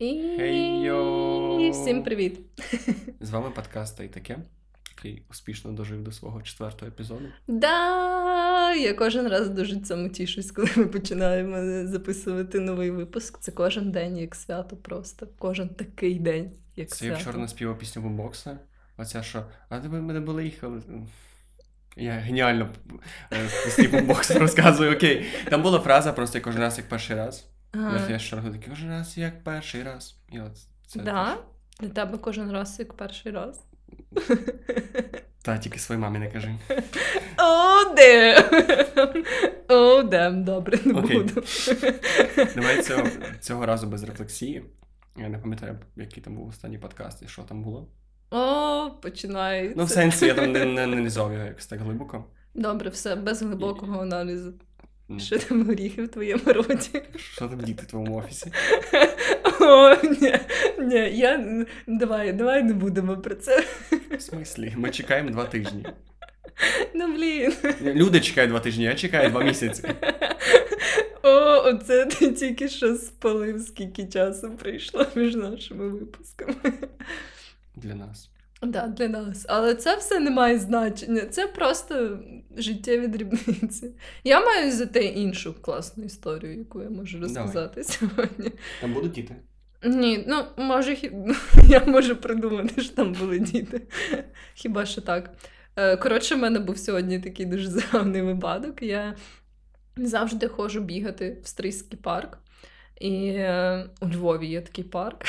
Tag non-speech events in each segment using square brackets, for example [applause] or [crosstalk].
І Хей-йо! всім привіт! [laughs] З вами подкаст «Та й таке, який успішно дожив до свого четвертого епізоду. Да, я кожен раз дуже цьому тішусь, коли ми починаємо записувати новий випуск. Це кожен день як свято просто. Кожен такий день, як Це свято. я вчора наспівав пісню бомбокса. Оця що, а тебе ми не були їхали. Я геніально е, пісні бомбокса [laughs] розказую, окей. Там була фраза просто як кожен раз як перший раз. Ага. Я ще такий, кожен раз як перший раз. І от це Да? теж. Для тебе кожен раз як перший раз. [laughs] Та тільки своїй мамі не кажи. [laughs] О, дем! О, дем, добре, не Окей. буду. [laughs] Давай цього, цього разу без рефлексії. Я не пам'ятаю, який там був останній подкаст і що там було. О, починається. Ну, в сенсі, я там не, не аналізував його якось так глибоко. Добре, все, без глибокого аналізу. Що там горіхи в твоєму роті? Що там діти в твоєму офісі? О, ні, ні, я давай, давай не будемо про це. В смислі? Ми чекаємо два тижні. Ну блін. Люди чекають два тижні, я чекаю два місяці. О, оце ти тільки що спалив, скільки часу прийшло між нашими випусками. Для нас. Да, для нас. Але це все не має значення. Це просто життєві дрібниці. Я маю за те іншу класну історію, яку я можу розказати сьогодні. Там будуть діти. Ні, ну може, хі- [laughs] я можу придумати, що там були діти. Хіба що так. Е, Коротше, в мене був сьогодні такий дуже [laughs] забавний випадок. Я завжди ходжу бігати в Стрийський парк. І е, у Львові є такий парк.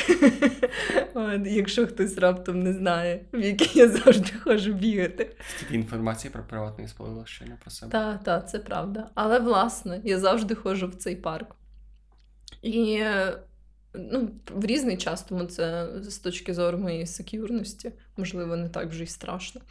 [laughs] От, якщо хтось раптом не знає, в який я завжди ходжу бігати. Стільки інформації про приватний спалила ще не про себе. Так, так, це правда. Але власне, я завжди ходжу в цей парк. І е, ну, в різний час, тому це з точки зору моєї сек'юрності, можливо, не так вже й страшно.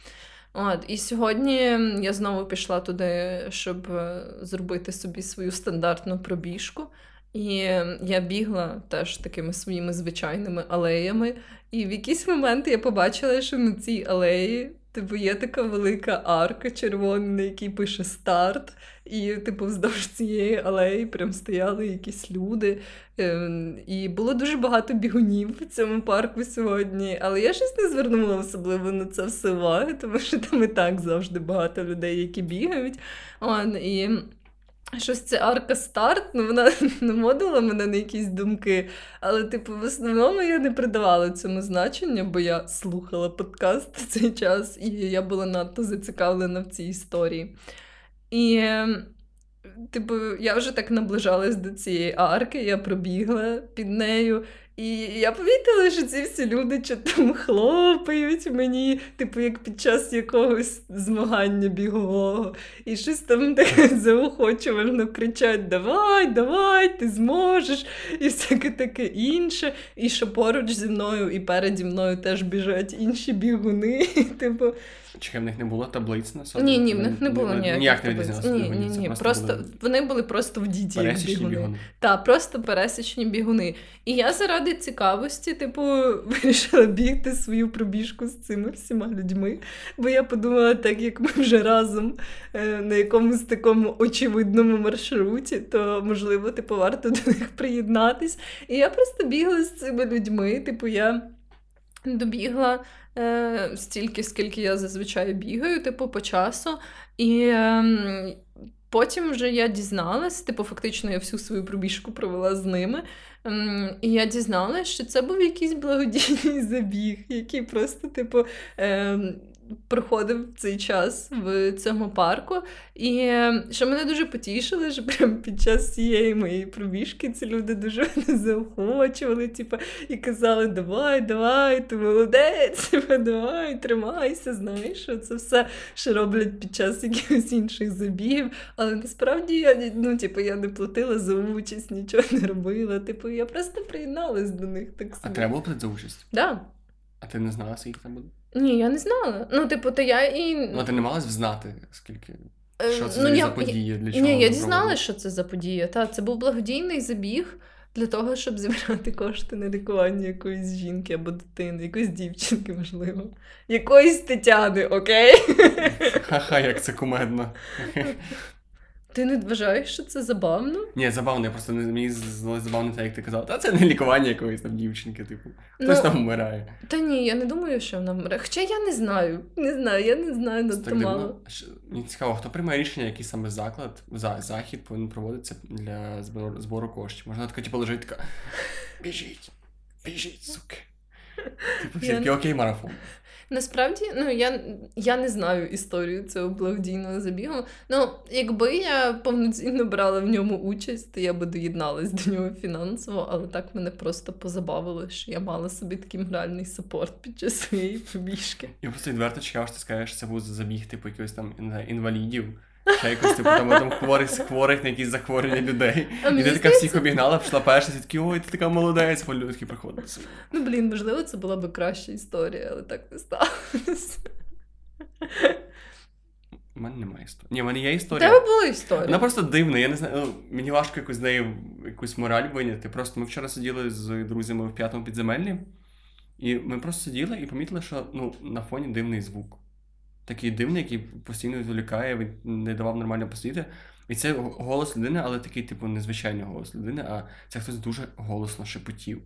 От, і сьогодні я знову пішла туди, щоб е, зробити собі свою стандартну пробіжку. І я бігла теж такими своїми звичайними алеями. І в якийсь момент я побачила, що на цій алеї типу, є така велика арка червона, на якій пише старт. І, типу, вздовж цієї алеї прям стояли якісь люди. Ем, І було дуже багато бігунів в цьому парку сьогодні. Але я щось не звернула особливо на це все уваги, тому що там і так завжди багато людей, які бігають. І щось це арка старт, ну вона [laughs] наводила мене на якісь думки. Але, типу, в основному я не придавала цьому значення, бо я слухала подкаст в цей час, і я була надто зацікавлена в цій історії. І, ем, типу, я вже так наближалась до цієї арки, я пробігла під нею. І я помітила, що ці всі люди що там хлопають мені, типу, як під час якогось змагання бігового. І щось там [laughs] таке заохочувально кричать: Давай, давай, ти зможеш, і всяке таке інше. І що поруч зі мною і переді мною теж біжать інші бігуни. [laughs] Типу, Чекай, в них не було таблиць на собі? ні, ні, в них не було ніяких Ніяк не таблиць. Ні, ні, ні. Просто були вони були просто в діті пересічні бігуни. бігуни. Так, просто пересічні бігуни. І я заради цікавості, типу, [laughs] вирішила бігти свою пробіжку з цими всіма людьми. Бо я подумала, так як ми вже разом е, на якомусь такому очевидному маршруті, то можливо, типу, варто до них приєднатись. І я просто бігла з цими людьми. Типу, я добігла е, стільки, скільки я зазвичай бігаю, типу, по часу. І ем, потім вже я дізналась, типу, фактично я всю свою пробіжку провела з ними. І я дізналась, що це був якийсь благодійний [laughs] забіг, який просто, типу, ем, проходив цей час в цьому парку. І е, що мене дуже потішило, що прямо під час цієї моєї пробіжки ці люди дуже [laughs] мене заохочували, типу, і казали: давай, давай, ти молодець, [laughs] типу, давай, тримайся, знаєш, що це все, що роблять під час якихось інших забігів. Але насправді я ну, типу, я не платила за участь, нічого не робила. Типу, я просто приєдналась до них так А треба було платити за участь? Да. А ти не знала, скільки там буде? Ні, я не знала. Ну, типу, то я і. Ну, ти не мала знати, скільки. Е, Що це ну, я- за подія? Для чого Ні, я дізналася, що це за подія. Та, це був благодійний забіг для того, щоб зібрати кошти на лікування якоїсь жінки або дитини, якоїсь дівчинки, можливо. Якоїсь Тетяни, окей? Ха-ха, як це кумедно. [laughs] Ти не вважаєш, що це забавно? Ні, забавно, я просто не мені забавно те, як ти казав. Та це не лікування якоїсь там дівчинки, типу. Хтось Ну, там вмирає. Та ні, я не думаю, що вона вмре. Хоча я не знаю. Не знаю, я не знаю надто мало. Мені цікаво, хто приймає рішення, який саме заклад, за, захід повинен проводитися для збору, збору коштів. Можна така, типу, лежить така. Біжіть, біжіть, суки. Типу, всі такі окей, марафон. Насправді, ну я, я не знаю історію цього благодійного забігу. Ну, якби я повноцінно брала в ньому участь, то я би доєдналась до нього фінансово, але так мене просто позабавило, що я мала собі такий моральний сапорт під час своєї побіжки. Я просто відверто чекав, що ти скажеш, що це був забіг, типу, якихось там інвалідів. Ще якось, типу, там, там хворих, хворих на якісь захворювання людей. А І ти така всіх обігнала, пішла перша, і такі, ой, ти така молодець, люди такі. Ну, блін, можливо, це була би краща історія, але так не сталося. У мене немає історії. Ні, в мене є історія. тебе була історія. Вона просто дивна, я не знаю. Ну, мені важко якось з нею якусь мораль виняти. Просто ми вчора сиділи з друзями в п'ятому підземеллі, і ми просто сиділи і помітили, що ну, на фоні дивний звук. Такий дивний, який постійно відволікає, він не давав нормально посидіти. І це голос людини, але такий, типу, незвичайний голос людини, а це хтось дуже голосно шепотів.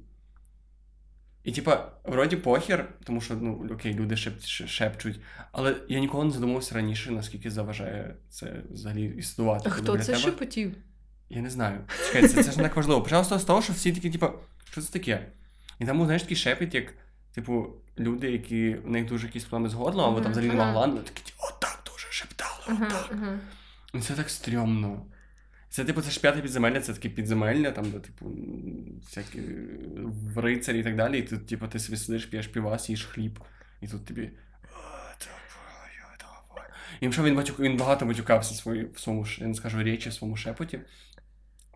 І, типа, вроді похер, тому що, ну, окей, люди шеп, шепчуть, але я ніколи не задумався раніше, наскільки заважає це взагалі існувати. А хто це тебе- шепотів? Я не знаю. Чекай, це, це ж не так важливо. Почалося з того, що всі такі, типу, що це таке? І там знаєш, такий шепіт, як, типу, люди, які в них дуже якісь проблеми з горлом, або там Мгм, взагалі ага. нема гланду, такі, отак дуже шептали. І це так стрьомно. Це, типу, це ж п'яте підземелля, це таке підземелля, там, де, типу, всякі в рицарі і так далі. І тут, типу, ти собі сидиш, п'єш півас, їш хліб, і тут тобі. І що він, батюк, він багато матюкався в своєму, я не скажу речі, в своєму шепоті.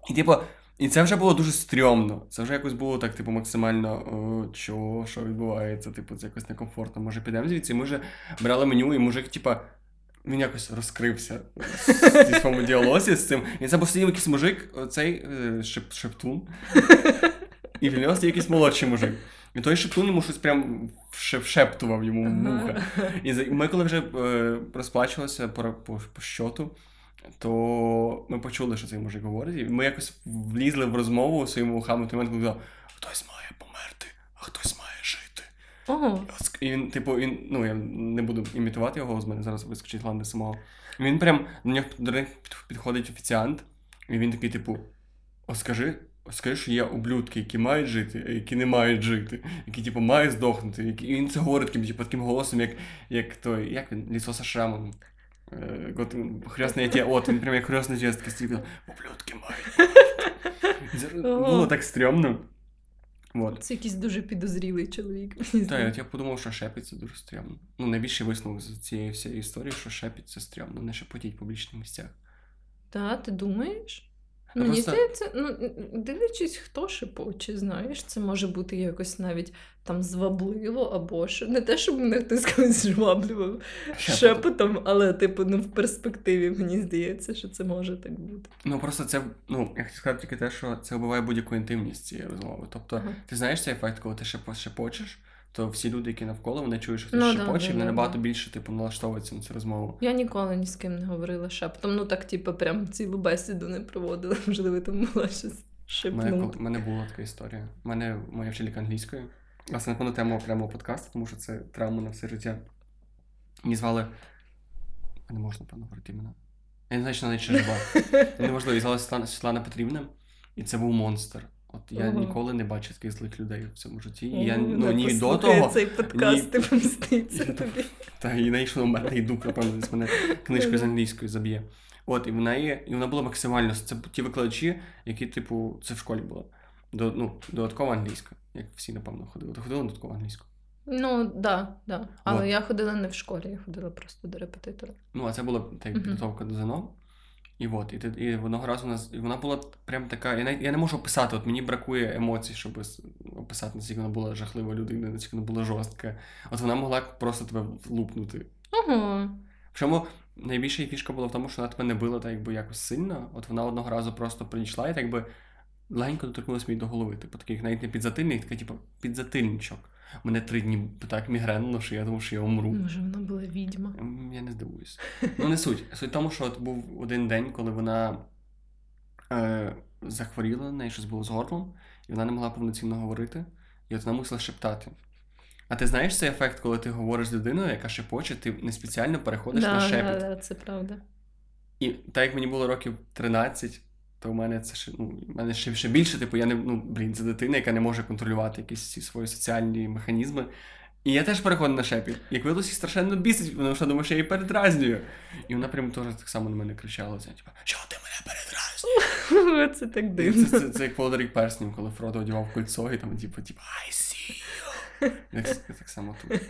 І, типу, і це вже було дуже стрьомно. Це вже якось було так, типу, максимально о, що, що відбувається, типу, це якось некомфортно. Може, підемо звідси. І ми вже брали меню, і мужик, типу, він якось розкрився зі своєму діалозі з цим. І це був сидів якийсь мужик, цей е, шеп, шептун. І в нього стоїть якийсь молодший мужик. І той шептун йому щось прям вшептував йому в вуха. І ми коли вже е, розплачувалися по, по, по щоту, то ми почули, що цей мужик говорить, і ми якось влізли в розмову своїми вухами, той момент, коли казав, хтось має померти, а хтось має жити. Ого. І він, типу, він, ну я не буду імітувати його, з мене зараз вискочить гланди самого. Він прям до нього до них підходить офіціант, і він такий, типу: О, скажи, о, скажи, що є ублюдки, які мають жити, а які не мають жити, які, типу, мають здохнути. Які... І він це говорить таким, типу, таким голосом, як, як той, як він, лісоса шрамом. Е, Гот, хресний отець, от він прям як хресний отець, стільки, ублюдки. І Було так стрьомно. Вот. Це якийсь дуже підозрілий чоловік. Так, я подумав, що шепіт це дуже стрьомно. Ну, найбільший висновок з цієї всієї історії, що шепіт це стрьомно, не шепотіть в публічних місцях. Та, ти думаєш? Я Мені просто- здається, ну дивлячись, хто шепоче, знаєш, це може бути якось навіть там звабливо або що. Не те, щоб мене хтось колись зваблював Шепотом. але, типу, ну в перспективі мені здається, що це може так бути. Ну просто це, ну, я хотів сказати тільки те, що це вбиває будь-яку інтимність цієї розмови. Тобто, Ага. ти знаєш цей ефект, коли ти шепо- шепочеш, то всі люди, які навколо, вони чують, що ти Ну, да, да, і вони да, набагато да. більше, типу, налаштовуються на цю розмову. Я ніколи ні з ким не говорила шепотом. Ну так, типу, прям цілу бесіду не проводила. [laughs] Можливо, там була щось У мене, мене була така історія. У мене моя вчителька англійської. Власне, напевно, тема окремого подкасту, тому що це травма на все життя. Її звали. Я не можу, напевно, говорити імена. Я не знаю, вона навіть ще жива. Неможливо, її звали Світлана, Петрівна, і це був монстр. От я Ого. ніколи не бачив таких злих людей в цьому житті. І я ну, вона ні до того, цей подкаст ні- ти помститься [laughs] тобі. та і знайшов мене дух, напевно, десь мене книжкою з англійської заб'є. От, і вона є, і вона була максимально. Це ті викладачі, які, типу, це в школі було. До, ну, додаткова англійська, як всі, напевно, ходили. Ти ходила на додаткову англійську? Ну, да, да. Але От. я ходила не в школі, я ходила просто до репетитора. Ну, а це була так, підготовка до ЗНО. І от, і, ти- і одного разу у нас, і вона була прям така. Я, навіть- я не можу описати, от мені бракує емоцій, щоб описати, наскільки вона була жахлива людина, наскільки вона була жорстка. От вона могла просто тебе лупнути. Ого. Причому найбільша її фішка була в тому, що вона тебе не била так якби якось сильно. От вона одного разу просто прийшла і так би легенько доторкнулася мені до голови. Типу, такий навіть не підзатильник, такий, типу, підзатильничок. Мене три дні так мігренило, що я думав, що я умру. Може, вона була відьма. Я не здивуюсь. Ну, не суть. Суть в тому, що от був один день, коли вона е, захворіла, неї щось було з горлом, і вона не могла повноцінно говорити, і от вона мусила шептати. А ти знаєш цей ефект, коли ти говориш з людиною, яка шепоче, ти не спеціально переходиш на Да, шепіт. да, да, це правда. І так як мені було років 13, то в мене це ще, ну, в мене ще, ще більше, типу, я не, ну, блін, це дитина, яка не може контролювати якісь ці свої соціальні механізми. І я теж переходив на шепіт. Як їй страшенно бісить, тому що думаю, що я її передразнюю. І вона прямо теж так само на мене кричала: це, типу, чого ти мене передразнюєш? [laughs] Це так дивно. Це, це, це як Володарік Перснів, коли Фродо одягав кольцо, і там, типу, типу, you. Так, [laughs] так само тут.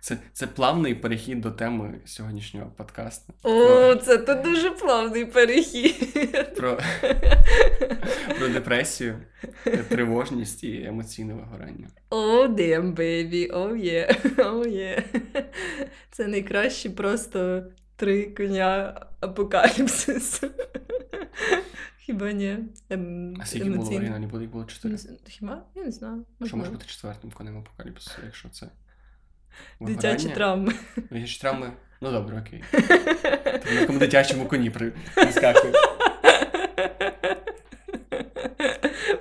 Це, це плавний перехід до теми сьогоднішнього подкасту. О, це то дуже плавний перехід. Про, про депресію, тривожність і емоційне вигорання. О, baby, oh yeah, oh yeah. Це найкращі просто три коня апокаліпсису. Хіба ні? Ем, А скільки було оригіналі? Було, їх було чотири. Хіба? Я не знаю. Що може бути четвертим конем апокаліпсису, якщо це. Дитячі травми. Дитячі [laughs] травми. Ну добре, окей. Ти на якому дитячому коні при- прискакує.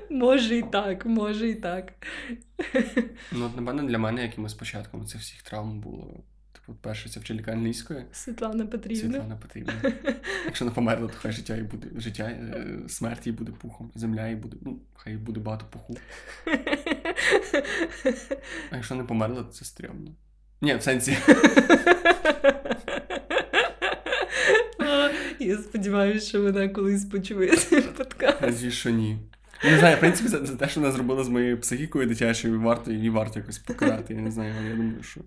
Може і так, може і так. Ну, напевно, для мене якимось початком цих всіх травм було. Це вчителька англійської. Світлана Петрівна. Світлана Петрівна. [laughs] Якщо вона померла, то хай життя і буде життя, е, смерть їй буде пухом, земля їй буде, ну, хай їй буде багато пуху. [laughs] А якщо не померла, то це стрьомно. Ні, в сенсі. [laughs] Я сподіваюся, що вона колись почує цей подкаст. Що ні. Я не знаю, в принципі, за, за те, що вона зробила з моєю психікою дитячою, варто її варто якось покарати. Я не знаю, але я думаю, що,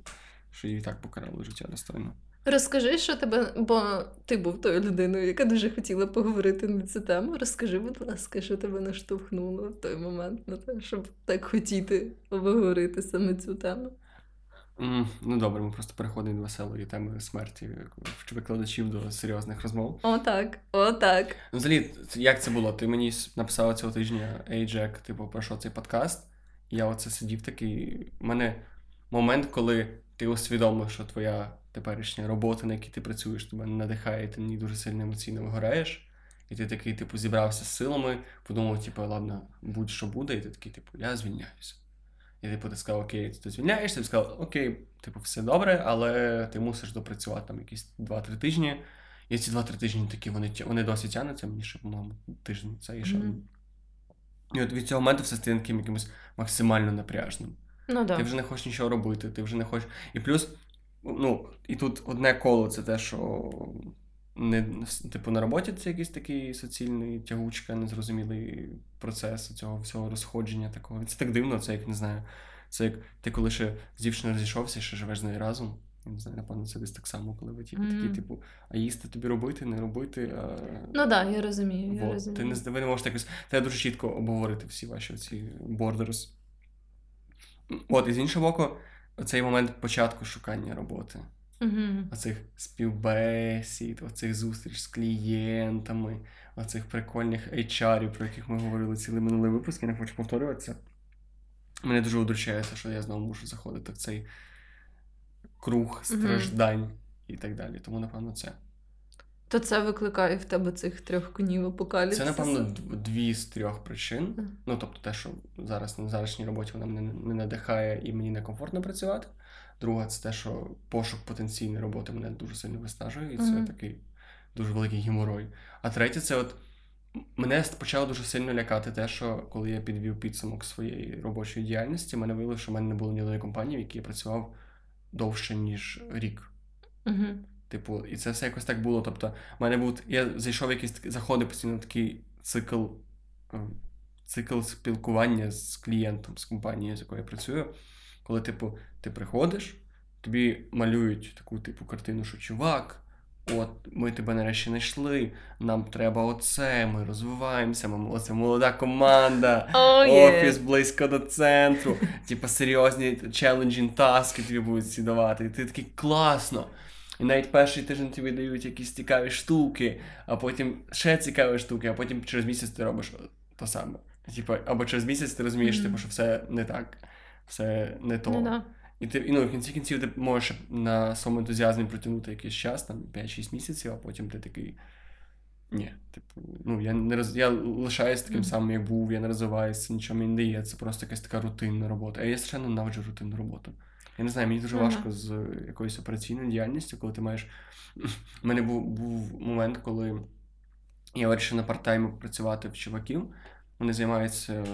що їй так покарало життя достойно. Розкажи, що тебе, бо ти був тою людиною, яка дуже хотіла поговорити на цю тему. Розкажи, будь ласка, що тебе наштовхнуло в той момент на те, щоб так хотіти обговорити саме цю тему. М, ну добре, ми просто переходимо від веселої теми смерті викладачів до серйозних розмов. О, так, о, так. Ну, взагалі, як це було? Ти мені написала цього тижня Ей Джек, типу, про що цей подкаст. Я оце сидів такий. У мене момент, коли ти усвідомив, що твоя теперішня робота, на якій ти працюєш, тебе надихає, і ти не дуже сильно емоційно вигораєш. І ти такий, типу, зібрався з силами, подумав, типу, ладно, будь-що буде, і ти такий, типу, я звільняюся. І типу, ти сказав, окей, ти звільняєшся, ти сказав, окей, типу, все добре, але ти мусиш допрацювати там якісь 2-3 тижні. І ці 2-3 тижні такі, вони, вони досі тягнуться, мені ще, по-моєму, тиждень це і ще. Мгм. І от від цього моменту все стає таким якимось максимально напряжним. Ну Ти вже не хочеш нічого робити, ти вже не хочеш. І плюс, ну, і тут одне коло це те, що не, типу, на роботі це якийсь такий суцільний тягучка, незрозумілий процес цього всього розходження такого. Це так дивно, це як не знаю. Це як ти коли ще з дівчиною розійшовся, ще живеш з нею разом. Я не знаю, напевно, це десь так само, коли ви типу, такі, типу, а їсти тобі робити, не робити. А... Ну так, да, я розумію. Я розумію. Ти не ви не можете якось. Треба дуже чітко обговорити всі ваші ці бордерс. От, і з іншого боку, цей момент початку шукання роботи. Угу. Оцих співбесід, оцих зустріч з клієнтами, оцих прикольних HR, про яких ми говорили цілий минулий випуск, я не хочу повторюватися. Мене дуже удручається, що я знову мушу заходити в цей круг страждань і так далі. Тому, напевно, це. То це викликає в тебе цих трьох конів апокаліпсису? Це, напевно, дві з трьох причин. Ну, тобто, те, що зараз на зарашній роботі вона мене не надихає і мені некомфортно працювати. Друга, це те, що пошук потенційної роботи мене дуже сильно виснажує, і це Мгм. такий дуже великий геморой. А третє, це от мене почало дуже сильно лякати те, що коли я підвів підсумок своєї робочої діяльності, мене виявилося, що в мене не було ні одної компанії, в якій я працював довше, ніж рік. Угу. Типу, і це все якось так було. Тобто, в мене був. Я зайшов в якісь заходив постійно в такий цикл, е, цикл спілкування з клієнтом, з компанією, з якою я працюю. Коли, типу, ти приходиш, тобі малюють таку типу картину, що чувак. От ми тебе нарешті знайшли, нам треба оце, ми розвиваємося, ми оце молода команда, О, є. офіс близько до центру, типу серйозні челенджінг таски тобі будуть всі. І ти такий класно. І навіть перший тиждень тобі дають якісь цікаві штуки, а потім ще цікаві штуки, а потім через місяць ти робиш то саме. Типа, або через місяць ти розумієш, Мгм. типу, що все не так, все не то. Ну, да. І ти і, ну, в кінці кінців ти можеш на своєму ентузіазмі протягнути якийсь час, там 5-6 місяців, а потім ти такий. Ні, типу, ну я не роз... я лишаюсь таким Мгм. самим, як був, я не розвиваюся, нічого мені не дає. Це просто якась така рутинна робота. А я страшенно ненавиджу рутинну роботу. Я не знаю, мені дуже важко з якоюсь операційною діяльністю, коли ти маєш. [clears throat] У мене був, був момент, коли я вирішив на парт-тайму працювати в чуваків. Вони займаються.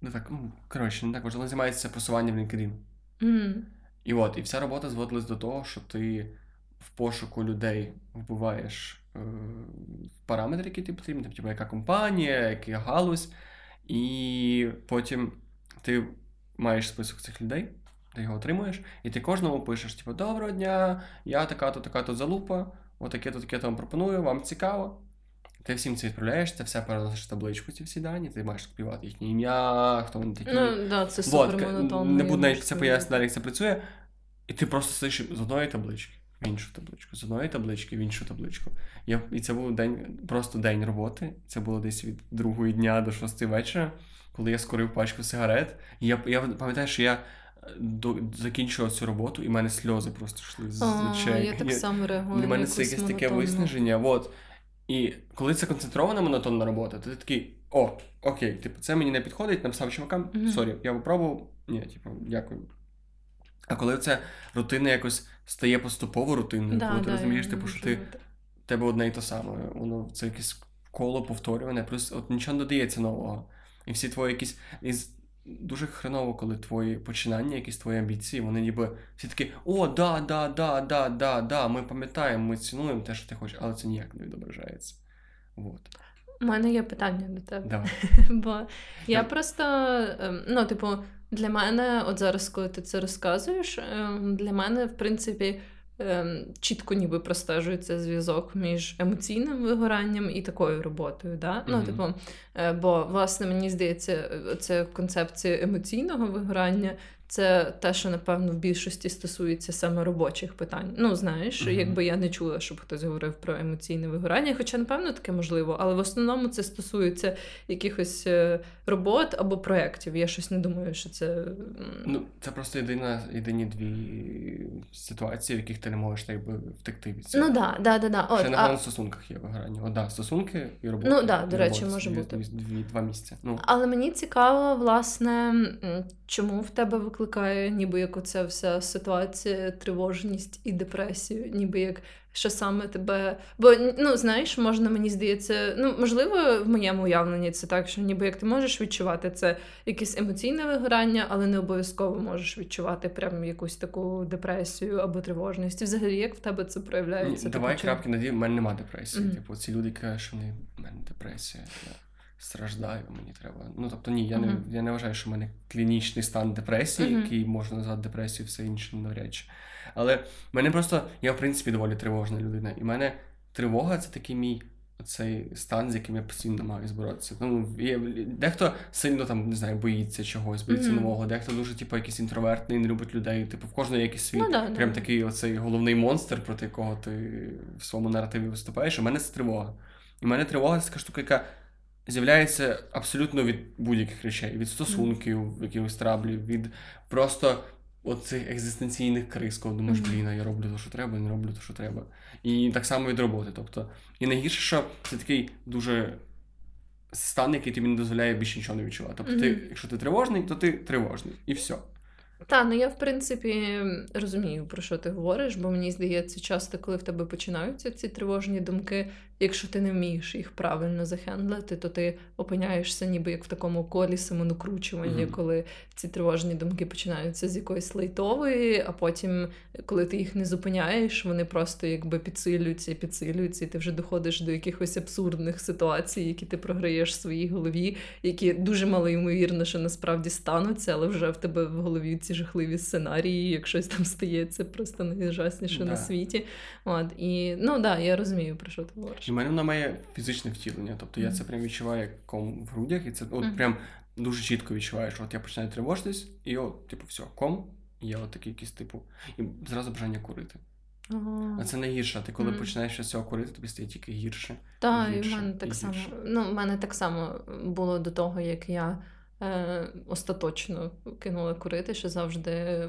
Ну так, ну, коротше, не так важливо, вони займаються просуванням LinkedIn. Мгм. І от, і вся робота зводилась до того, що ти в пошуку людей вбиваєш е, параметри, які тобі потрібні, типу, яка компанія, яка галузь, і потім ти маєш список цих людей, ти його отримуєш, і ти кожному пишеш: типу, доброго дня, я така-то, така-то залупа, отаке-то, таке-то вам пропоную, вам цікаво. Ти всім це відправляєш, це все переносиш в табличку, ці всі дані, ти маєш співати їхнє ім'я, хто вони такі. Ну, да, це супер к- монотонно. не буду навіть це пояснити, далі, як це працює. І ти просто сидиш з одної таблички в іншу табличку, з одної таблички в іншу табличку. Я, і це був день, просто день роботи. Це було десь від другої дня до шостої вечора, коли я скорив пачку сигарет. І я, я пам'ятаю, що я е, до, закінчував цю роботу, і в мене сльози просто йшли з очей. я так само реагую. для мене це якесь таке виснаження. Вот. І коли це концентрована монотонна робота, то ти такий, о, окей, типу, це мені не підходить, написав чувакам, Мгм. sorry, я попробував, ні, типу, дякую. А коли це рутина якось стає поступово рутинною, Да, коли ти да, розумієш, типу, що ти тебе одне і те саме, воно це якесь коло повторюване, плюс от нічого не додається нового. І всі твої якісь. Дуже хреново, коли твої починання, якісь твої амбіції, вони ніби всі такі: о, да, да, да, да, да, да, ми пам'ятаємо, ми цінуємо те, що ти хочеш, але це ніяк не відображається. Вот. У мене є питання до тебе. Давай. [laughs] Бо я просто, ем, ну, типу, для мене, от зараз, коли ти це розказуєш, ем, для мене, в принципі, чітко ніби простежується зв'язок між емоційним вигоранням і такою роботою. Да? Ну, типу, е, бо, власне, мені здається, це концепція емоційного вигорання. Це те, що напевно в більшості стосується саме робочих питань. Ну, знаєш, Мгм. якби я не чула, щоб хтось говорив про емоційне вигорання, хоча, напевно, таке можливо, але в основному це стосується якихось е, робот або проєктів. Я щось не думаю, що це. Ну, це просто єдина, єдині дві ситуації, в яких ти не можеш так би втекти від цього. Ну да, да, да, да. От, Ще, напевно, а, в стосунках є вигорання. О, да, стосунки і робота. Ну, да, до речі, може Дві- бути. Дві, дві, два місця. Ну, але мені цікаво, власне, чому в тебе викликає ніби як оця вся ситуація, тривожність і депресію, ніби як що саме тебе. Бо ну знаєш, можна мені здається, ну можливо, в моєму уявленні це так, що ніби як ти можеш відчувати це якесь емоційне вигорання, але не обов'язково можеш відчувати прям якусь таку депресію або тривожність. І взагалі, як в тебе це ні, проявляється? давай крапки надії, в мене немає депресії. Мгм. Типу, ці люди кажуть, що в мене депресія, страждаю, мені треба. Ну, тобто, ні, я, не, я не вважаю, що в мене клінічний стан депресії, Мгм. який можна назвати депресією, все інше навряд чи. Але мене просто, я в принципі доволі тривожна людина. І в мене тривога це такий мій цей стан, з яким я постійно намагаюся боротися. Ну, є, дехто сильно там, не знаю, боїться чогось, боїться Мгм. нового, дехто дуже, типу, якийсь інтровертний, не любить людей. Типу, в кожного якийсь свій Ну, да, прям да. такий оцей головний монстр, проти якого ти в своєму наративі виступаєш. У мене це тривога. І в мене тривога це така штука, яка з'являється абсолютно від будь-яких речей, від стосунків, якихось траблів, від просто оцих екзистенційних криз, коли думаєш, блін, я роблю те, що треба, не роблю те, що треба. І так само від роботи. Тобто, і найгірше, що це такий дуже стан, який тобі не дозволяє більше нічого не відчувати. Тобто, ти, якщо ти тривожний, то ти тривожний. І все. Та, ну я в принципі розумію, про що ти говориш, бо мені здається, часто, коли в тебе починаються ці тривожні думки, якщо ти не вмієш їх правильно захендлити, то ти опиняєшся ніби як в такому колі самонакручування, Мгм. коли ці тривожні думки починаються з якоїсь лайтової, а потім, коли ти їх не зупиняєш, вони просто якби підсилюються і підсилюються, і ти вже доходиш до якихось абсурдних ситуацій, які ти програєш в своїй голові, які дуже малоймовірно, що насправді стануться, але вже в тебе в голові ці жахливі сценарії, як щось там стається, просто найжасніше Да. на світі. От і ну да, я розумію, про що ти говориш. В мене воно має фізичне втілення. Тобто я це прям відчуваю як ком в грудях, і це от прям дуже чітко відчуваєш. От я починаю тривожитись, і от, типу, все, ком, і я от такий якийсь, типу, і зразу бажання курити. Ага. А це найгірше. Ти коли Мгм. починаєш з цього курити, тобі стає тільки гірше. Так, і в гірше, мене і так само. Ну, в мене так само було до того, як я е, остаточно кинула курити, що завжди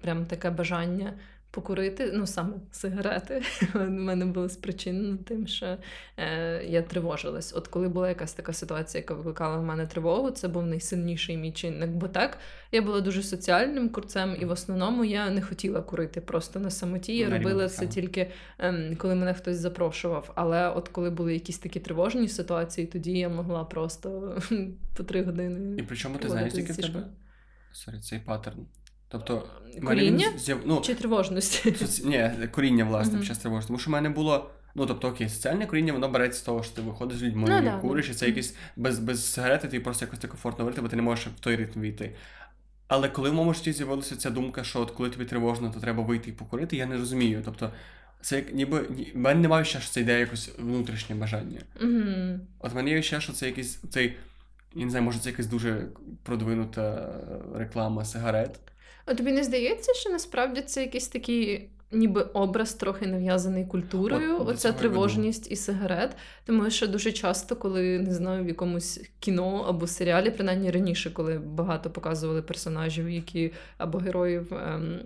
прям таке бажання покурити, ну саме сигарети. [laughs] У мене було спричинено тим, що е, я тривожилась. От коли була якась така ситуація, яка викликала в мене тривогу, це був найсильніший мій чинник. Бо так я була дуже соціальним курцем, і в основному я не хотіла курити просто на самоті. Я робила це тільки ем, коли мене хтось запрошував. Але от коли були якісь такі тривожні ситуації, тоді я могла просто [laughs] по три години. І причому ти проводити знаєш, який в тебе? Sorry, цей паттерн. Тобто, Куріння з'яв- ну, чи тривожності? соці... Ні, куріння, власне, під час тривоги. Тому що в мене було. Ну, тобто, окей, соціальне куріння, воно береться з того, що ти виходиш з людьми, Ну, да, куриш, да. і це якийсь без, без сигарети, тобі просто якось так комфортно говорити, бо ти не можеш в той ритм війти. Але коли в моєму житті з'явилася ця думка, що от коли тобі тривожно, то треба вийти і покурити, я не розумію. Тобто, це як ніби в мене немає ще, що це йде якось внутрішнє бажання. Мгм. От в мене є ще, що це якийсь цей. Я не знаю, може, це якась дуже продвинута реклама сигарет. А тобі не здається, що насправді це якийсь такий. Ніби образ трохи нав'язаний культурою, От, оця тривожність і сигарет. Тому що дуже часто, коли не знаю, в якомусь кіно або серіалі, принаймні раніше, коли багато показували персонажів, які або героїв ем,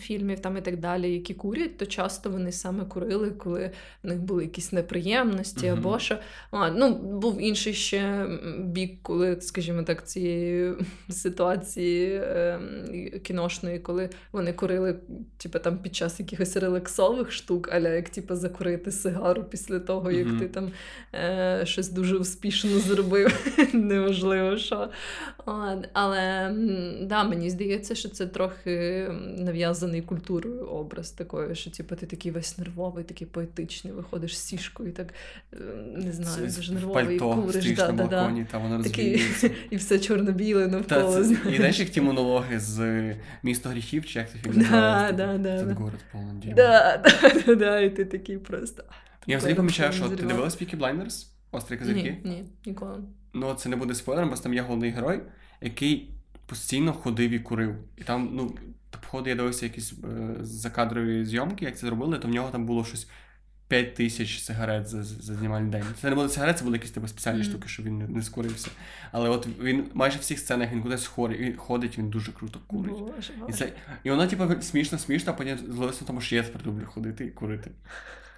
фільмів там і так далі, які курять, то часто вони саме курили, коли в них були якісь неприємності, Мгм. або що. А, ну, був інший ще бік, коли, скажімо так, цієї [laughs] ситуації ем, кіношної, коли вони курили, типу, там під час якихось релаксових штук, аля як типу, закурити сигару після того, як Мгм. ти там е, щось дуже успішно зробив. [laughs] Неважливо що. Але да, мені здається, що це трохи нав'язаний культурою образ такої, що типу, ти такий весь нервовий, такий поетичний, виходиш з сішкою, так е, не знаю, дуже нервовий, і пальто куриш. Да, на да, да. та воно Такий, [laughs] і все чорно-біле Та, навколо. це, і знаєш, як ті монологи з е, місто гріхів, чи як ти фільм Да, да, да, город полон. Да, [laughs] да, да, да, і ти такий просто. Я взагалі помічаю, що ти дивилась Peaky Blinders? Острі козирки? Ні, ні, ніколи. Ну, це не буде спойлером, бо там є головний герой, який постійно ходив і курив. І там, ну, походу, я дивився якісь е, закадрові зйомки, як це зробили, то в нього там було щось 5 тисяч сигарет за, за знімальний день. Це не були сигарет, це були якісь типу, спеціальні Мгм. штуки, щоб він не, не скурився. Але от він майже в всіх сценах він кудись хорі, він ходить, він дуже круто курить. Боже, І, це, і воно, типу, смішно, смішно, а потім на тому, що я тепер люблю ходити і курити.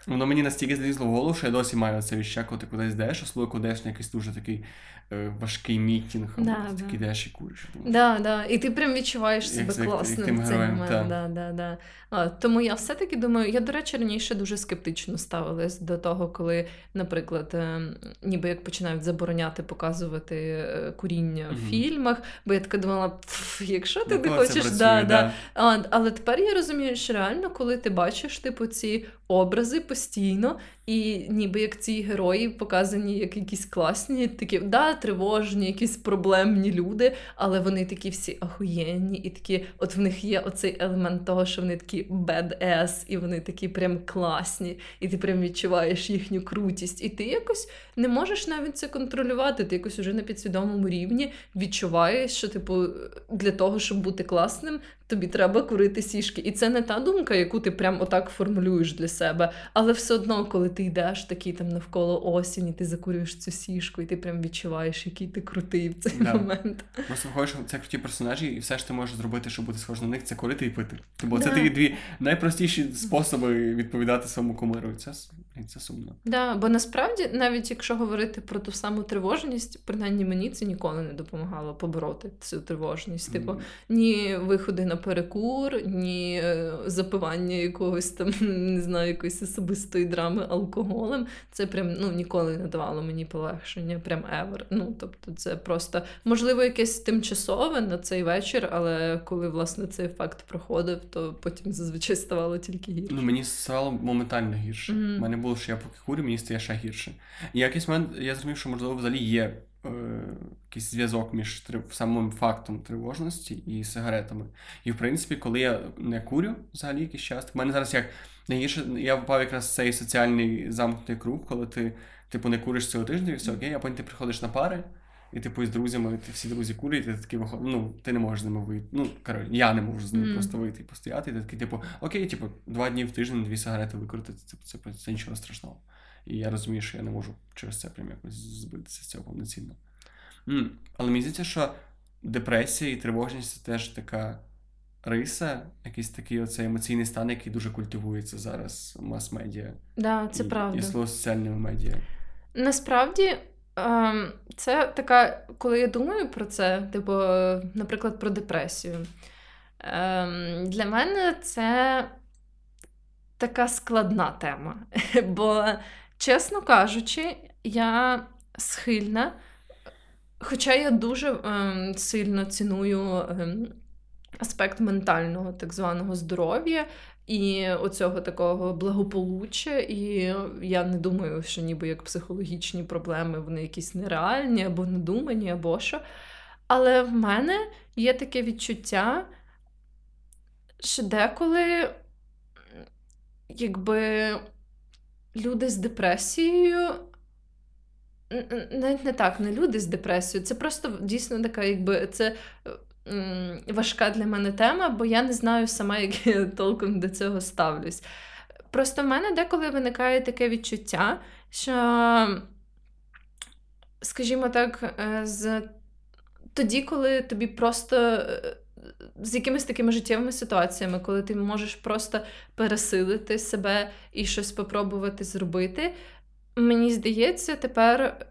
Воно мені настільки злізло в голову, що я досі маю це відчуття, коли ти кудись йдеш, особливо коли йдеш на якийсь дуже такий е, важкий мітінг, або Да, ти да. такий йдеш і куриш. Да, да. І ти прям відчуваєш Як себе як класним тим в цей героєм, момент. Да, да, да. А, тому я все-таки думаю, я, до речі, раніше дуже скептично ставилась до того, коли, наприклад, е, ніби як починають забороняти показувати е, куріння в Мгм. фільмах, бо я така думала, якщо ти не хочеш, працює, да, да. А, але тепер я розумію, що реально, коли ти бачиш типу, ці образи постійно, і ніби як ці герої показані як якісь класні, такі да, тривожні, якісь проблемні люди, але вони такі всі ахуєнні, і такі, от в них є оцей елемент того, що вони такі badass, і вони такі прям класні, і ти прям відчуваєш їхню крутість. І ти якось не можеш навіть це контролювати. Ти якось уже на підсвідомому рівні відчуваєш, що, типу, для того, щоб бути класним, тобі треба курити сішки. І це не та думка, яку ти прям отак формулюєш для себе. Але все одно, коли ти йдеш такий там навколо осінь, і ти закурюєш цю сішку, і ти прям відчуваєш, який ти крутий в цей Да. момент. Просто виходиш, це круті персонажі, і все, що ти можеш зробити, щоб бути схожим на них, це курити і пити. Бо це Да. такі дві найпростіші способи відповідати своєму кумиру. Це, блін, це сумно. Да, бо насправді, навіть якщо говорити про ту саму тривожність, принаймні мені це ніколи не допомагало побороти цю тривожність. Типу, М. ні виходи на перекур, ні е, запивання якогось там, [laughs] не знаю, якоїсь особистої драми алкоголем. Це прям ну ніколи не давало мені полегшення, прям ever. Ну тобто, це просто можливо якесь тимчасове на цей вечір, але коли власне цей ефект проходив, то потім зазвичай ставало тільки гірше. Ну, мені стало моментально гірше. У мене було, що я поки курю, мені стає ще гірше. І якийсь момент я зрозумів, що можливо взагалі є е, якийсь зв'язок між трив... самим фактом тривожності і сигаретами. І в принципі, коли я не курю взагалі якийсь час, в мене зараз як найгірше, я впав якраз в цей соціальний замкнутий круг, коли ти, типу, не куриш цього тижня, і все окей, а потім ти приходиш на пари. І типу із друзями, ти всі друзі курять, і ти такий виход... ну, ти не можеш з ними вийти. Ну, коротше, я не можу з ними Мгм. просто вийти і постояти. І ти такий, типу, окей, типу, два дні в тиждень, дві сигарети викрити, це, це, це, це нічого страшного. І я розумію, що я не можу через це прям якось збитися з цього повноцінно. М, Але мені здається, що депресія і тривожність це теж така риса, якийсь такий оцей емоційний стан, який дуже культивується зараз мас-медіа. Да, це і, правда. І слово соціальними медіа. Насправді, це така, коли я думаю про це, типу, наприклад, про депресію. Ем, для мене це така складна тема. [laughs] Бо, чесно кажучи, я схильна, хоча я дуже ем, сильно ціную ем, аспект ментального так званого здоров'я. І оцього такого благополуччя, і я не думаю, що ніби як психологічні проблеми вони якісь нереальні або надумані, або що. Але в мене є таке відчуття, що деколи, якби люди з депресією. Навіть не так, не люди з депресією. Це просто дійсно така, якби це м, важка для мене тема, бо я не знаю сама, як я толком до цього ставлюсь. Просто в мене деколи виникає таке відчуття, що, скажімо так, е, з тоді, коли тобі просто е, з якимись такими життєвими ситуаціями, коли ти можеш просто пересилити себе і щось спробувати зробити, мені здається, тепер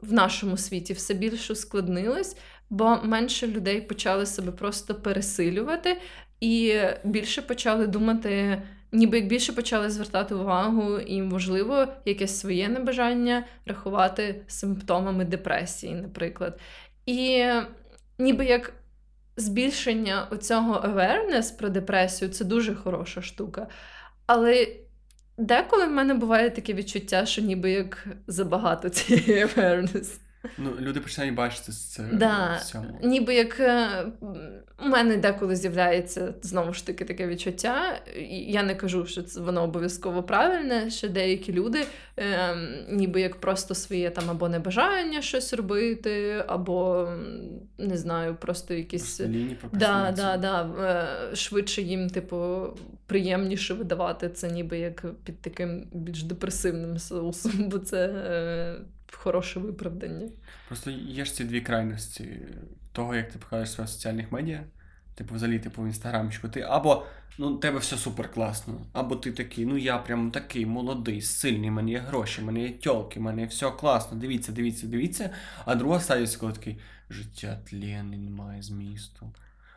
в нашому світі все більше ускладнилось, бо менше людей почали себе просто пересилювати і більше почали думати. Ніби як більше почали звертати увагу і, можливо, якесь своє небажання рахувати симптомами депресії, наприклад. І ніби як збільшення оцього awareness про депресію це дуже хороша штука. Але деколи в мене буває таке відчуття, що ніби як забагато [laughs] цієї awareness. Ну, люди починають бачити це Да. в цьому. Ніби як е, у мене деколи з'являється знову ж таки таке відчуття. Я не кажу, що це воно обов'язково правильне, що деякі люди е, ніби як просто своє там або небажання щось робити, або не знаю, просто якісь. Просто лінії Да, да, да. Е, Швидше їм, типу, приємніше видавати це, ніби як під таким більш депресивним соусом, [laughs] бо це е, хороше виправдання. Просто є ж ці дві крайності того, як ти покажеш себе в соціальних медіа. Типу, взагалі, типу, в інстаграмчику, ти або ну, тебе все супер класно, або ти такий, ну я прям такий молодий, сильний, в мене є гроші, в мене є тьолки, в мене все класно, дивіться, дивіться, дивіться. А друга стадія, коли такий життя тлінне, немає змісту.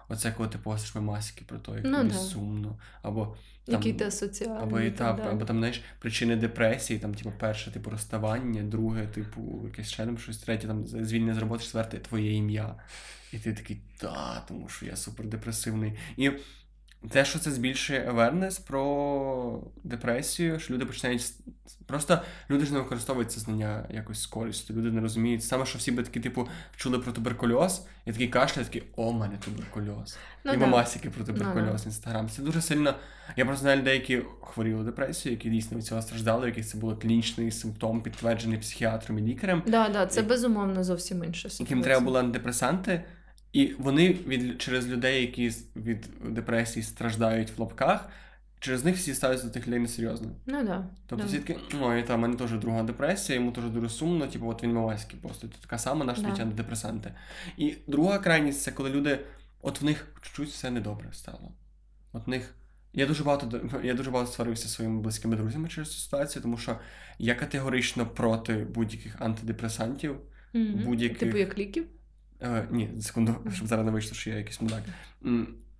Оце коли ти постиш мемасики про те, як Ну, тобі да. сумно, або Який там, ти асоціальний. або і та, далі. або там, знаєш, причини депресії, там, типу, перше, типу, розставання, друге, типу, якесь ще там щось, третє, там, звільнення з роботи, четверте, твоє ім'я. І ти такий, та, тому що я супердепресивний. І те, що це збільшує awareness про депресію, що люди починають. Просто люди ж не використовують це знання якось з користю. Люди не розуміють. Саме, що всі би такі, типу, чули про туберкульоз, і такі кашляють, такі, о, мене туберкульоз. Ну, і да. мамасики про туберкульоз Ну, інстаграм. Це дуже сильно. Я просто знаю людей, які хворіли депресією, які дійсно від цього страждали, яких це було клінічний симптом, підтверджений психіатром і лікарем, Да, да, це І- безумовно зовсім інша яким треба були антидепресанти. І вони від через людей, які від депресії страждають в лапках, через них всі ставляться до тих людей несерйозно. Ну да. Тобто да. всі такі, ой, та в мене теж друга депресія, йому теж дуже сумно, типу, от він мавайський просто. Це така сама наша Да. антидепресанти. І друга крайність це коли люди, от в них чуть-чуть все недобре стало. От в них. Я дуже багато я дуже багато сварився зі своїми близькими друзями через цю ситуацію, тому що я категорично проти будь-яких антидепресантів. Мгм. будь-яких- Типу як ліків? Е, ні, секунду, щоб зараз не вийшло, що я якийсь мудак.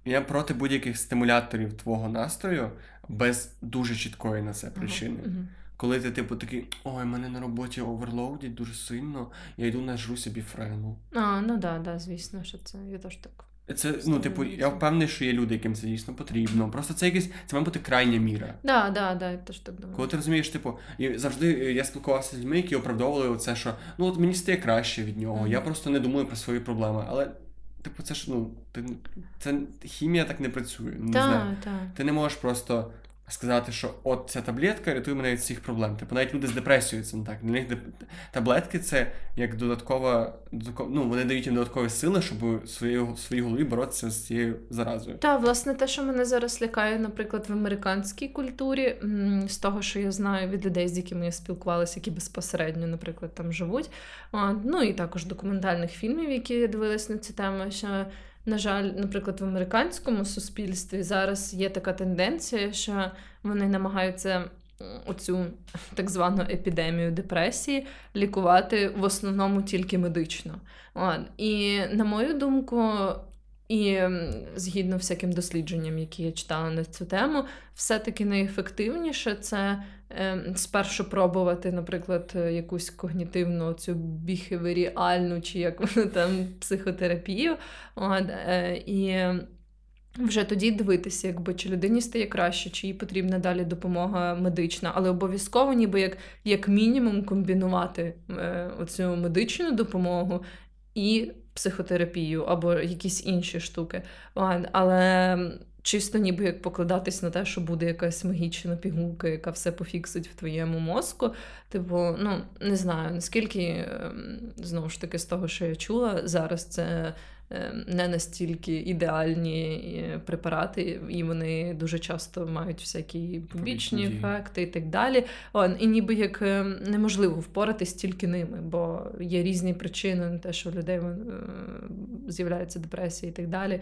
Я проти будь-яких стимуляторів твого настрою без дуже чіткої на це причини. Коли ти, типу, такий, ой, мене на роботі оверлоудять дуже сильно, я йду нажру собі френу. А, ну да, да, звісно, що це. Я теж так. Це, ну, типу, я впевнений, що є люди, яким це дійсно потрібно. Просто це якесь це має бути крайня міра. Да, да, да, я теж так думаю. Коли ти розумієш, типу, і завжди е, я спілкувався з людьми, які оправдовували це, що ну от мені стає краще від нього, Мгм. я просто не думаю про свої проблеми. Але, типу, це ж ну, ти, це хімія так не працює. Не знаю. Так, так. Ти не можеш просто сказати, що от ця таблетка рятує мене від всіх проблем. Типу навіть люди з депресією це не так. Для них таблетки це як додаткова, додаткова ну вони дають їм додаткові сили, щоб в своїй, своїй голові боротися з цією заразою. Та, власне, те, що мене зараз лякає, наприклад, в американській культурі, з того, що я знаю від людей, з якими я спілкувалася, які безпосередньо, наприклад, там живуть. Ну і також документальних фільмів, які я дивилась на цю тему. що на жаль, наприклад, в американському суспільстві зараз є така тенденція, що вони намагаються оцю так звану епідемію депресії лікувати в основному тільки медично. І на мою думку, і згідно всяким дослідженням, які я читала на цю тему, все-таки найефективніше це спершу пробувати, наприклад, якусь когнітивну цю біхеверіальну чи як воно там психотерапію. От, е, і вже тоді дивитися, якби чи людині стає краще, чи їй потрібна далі допомога медична, але обов'язково, ніби як як мінімум, комбінувати е, оцю медичну допомогу і психотерапію або якісь інші штуки. Але чисто ніби як покладатись на те, що буде якась магічна пігулка, яка все пофіксить в твоєму мозку. Типу, ну не знаю наскільки ем, знову ж таки з того, що я чула, зараз це не настільки ідеальні е, препарати, і вони дуже часто мають всякі побічні ефекти і так далі. І ніби як ем, неможливо впоратись тільки ними, бо є різні причини на те, що в людей е, з'являється депресія і так далі.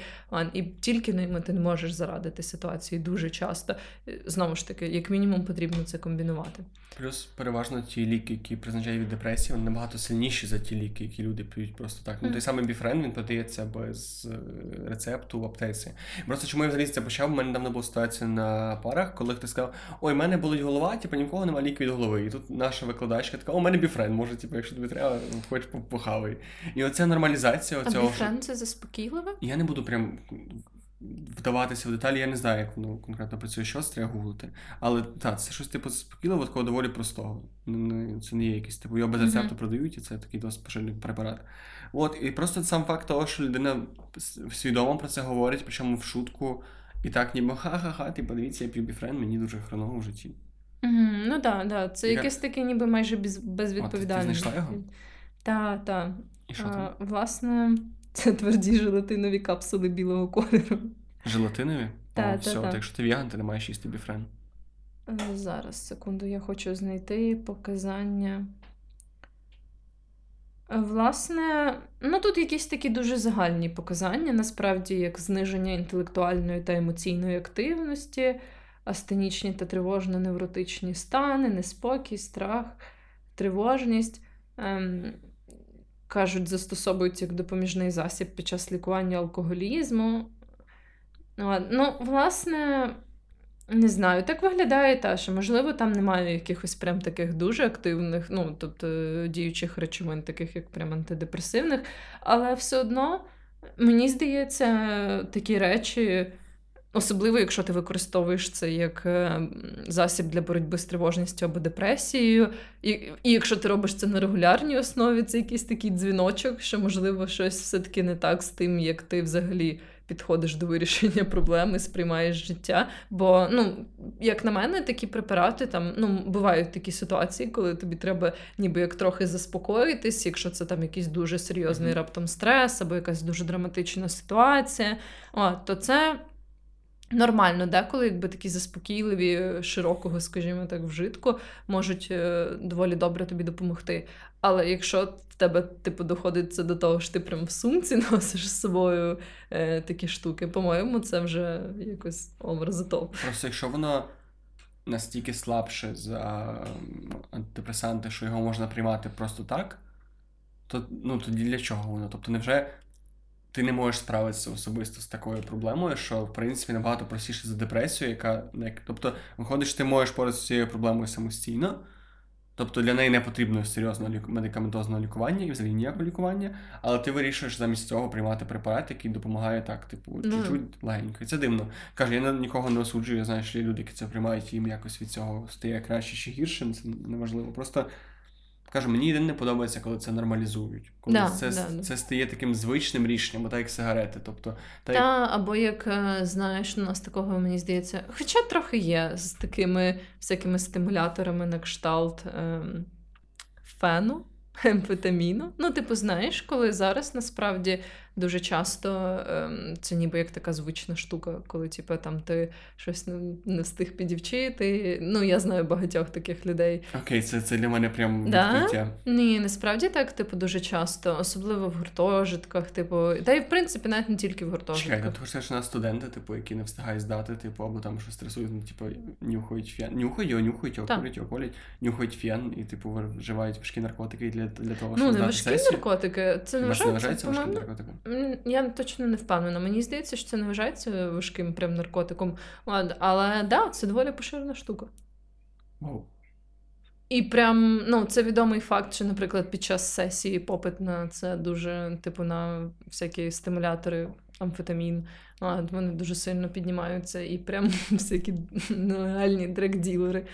І тільки ними ти не можеш зарадити ситуації дуже часто. Е, знову ж таки, як мінімум, потрібно це комбінувати. Плюс переважно ті ліки, які призначають від депресії, вони набагато сильніші за ті ліки, які люди п'ють просто так. Ну той самий біфрен він подається без е, рецепту в аптеці. Просто чому я взагалі це почав? У мене давно була ситуація на парах, коли хтось сказав, ой, в мене болить голова, типу нікого немає ліки від голови. І тут наша викладачка така, о, у мене біфрен, може, типу, якщо тобі треба, хоч похавай. І оця нормалізація. А біфрен це заспокійливе? Я не буду прям вдаватися в деталі, я не знаю, як воно конкретно працює, що це треба гуглити. Але так, це щось типу заспокійливо, такого доволі простого. Це не є якийсь типу, його без рецепту mm-hmm. продають, і це такий досить поширений препарат. От, і просто сам факт того, що людина свідомо про це говорить, причому в шутку, і так, ніби ха-ха-ха, ти подивіться, я п'ю мені дуже хреново в житті. Mm-hmm. Ну так, да, це Яка... якесь таке, ніби майже без, безвідповідальне. Ти знайшла його? Так, так. І що там? Власне. Це тверді желатинові капсули білого кольору. Желатинові? Так, О, все, так якщо ти веган, ти не маєш їсти біфрен. Е, зараз, секунду, я хочу знайти показання. Власне, ну тут якісь такі дуже загальні показання, насправді, як зниження інтелектуальної та емоційної активності, астенічні та тривожно-невротичні стани, неспокій, страх, тривожність. Ем, кажуть, застосовують як допоміжний засіб під час лікування алкоголізму. Ну, власне, не знаю, так виглядає та, що, можливо, там немає якихось прям таких дуже активних, ну, тобто діючих речовин, таких як прям антидепресивних, але все одно, мені здається, такі речі. Особливо, якщо ти використовуєш це як е, засіб для боротьби з тривожністю або депресією, і і якщо ти робиш це на регулярній основі, це якийсь такий дзвіночок, що, можливо, щось все-таки не так з тим, як ти взагалі підходиш до вирішення [laughs] проблеми, сприймаєш життя. Бо, ну, як на мене, такі препарати там ну, бувають такі ситуації, коли тобі треба ніби як трохи заспокоїтись, якщо це там якийсь дуже серйозний раптом стрес або якась дуже драматична ситуація, О, то це. Нормально, деколи, якби такі заспокійливі, е, широкого, скажімо так, вжитку, можуть е, доволі добре тобі допомогти. Але якщо в тебе, типу, доходить це до того, що ти прям в сумці [laughs] носиш з собою е, такі штуки, по-моєму, це вже якось образотоп. Просто якщо воно настільки слабше за антидепресанти, що його можна приймати просто так, то ну, тоді для чого воно? Тобто, невже ти не можеш справитися особисто з такою проблемою, що в принципі набагато простіше за депресію, яка тобто, виходиш, ти можеш поратися з цією проблемою самостійно. Тобто для неї не потрібно серйозного медикаментозного лікування і взагалі ніякого лікування, але ти вирішуєш замість цього приймати препарат, який допомагає так, типу, ну. чуть-чуть легенько. І це дивно. Каже, я нікого не осуджую, я знаю, що є люди, які це приймають, їм якось від цього стає краще чи гірше, це неважливо. Просто Кажу, мені єдине не подобається, коли це нормалізують. Коли Да, це, да, да. це стає таким звичним рішенням, так як сигарети. Тобто, та як або як е, знаєш, у нас такого мені здається, хоча трохи є з такими всякими стимуляторами на кшталт ем, фену, [laughs] емфетаміну. Ну, типу, знаєш, коли зараз насправді дуже часто ем, це ніби як така звична штука, коли типу, там ти щось не, встиг підівчити. Ну, я знаю багатьох таких людей. окей, це, це для мене прям Да? відкриття. Ні, насправді так, типу, дуже часто, особливо в гуртожитках, типу, та й в принципі навіть не тільки в гуртожитках. Чекай, ти хочеш, що у нас студенти, типу, які не встигають здати, типу, або там щось стресують, ну, типу, нюхають фен. Нюхають його, нюхають його, Так. курять його, колять, нюхають фен і, типу, вживають важкі наркотики для, для того, щоб Ну, не важкі наркотики. Це не вважається важким наркотиком? Я точно не впевнена. Мені здається, що це не вважається важким прям наркотиком. Але да, це доволі поширена штука. Wow. І прям ну це відомий факт, що, наприклад, під час сесії попит на це дуже, типу, на всякі стимулятори, амфетамін. А, вони дуже сильно піднімаються, і прям [laughs] всякі нелегальні дрек-ділери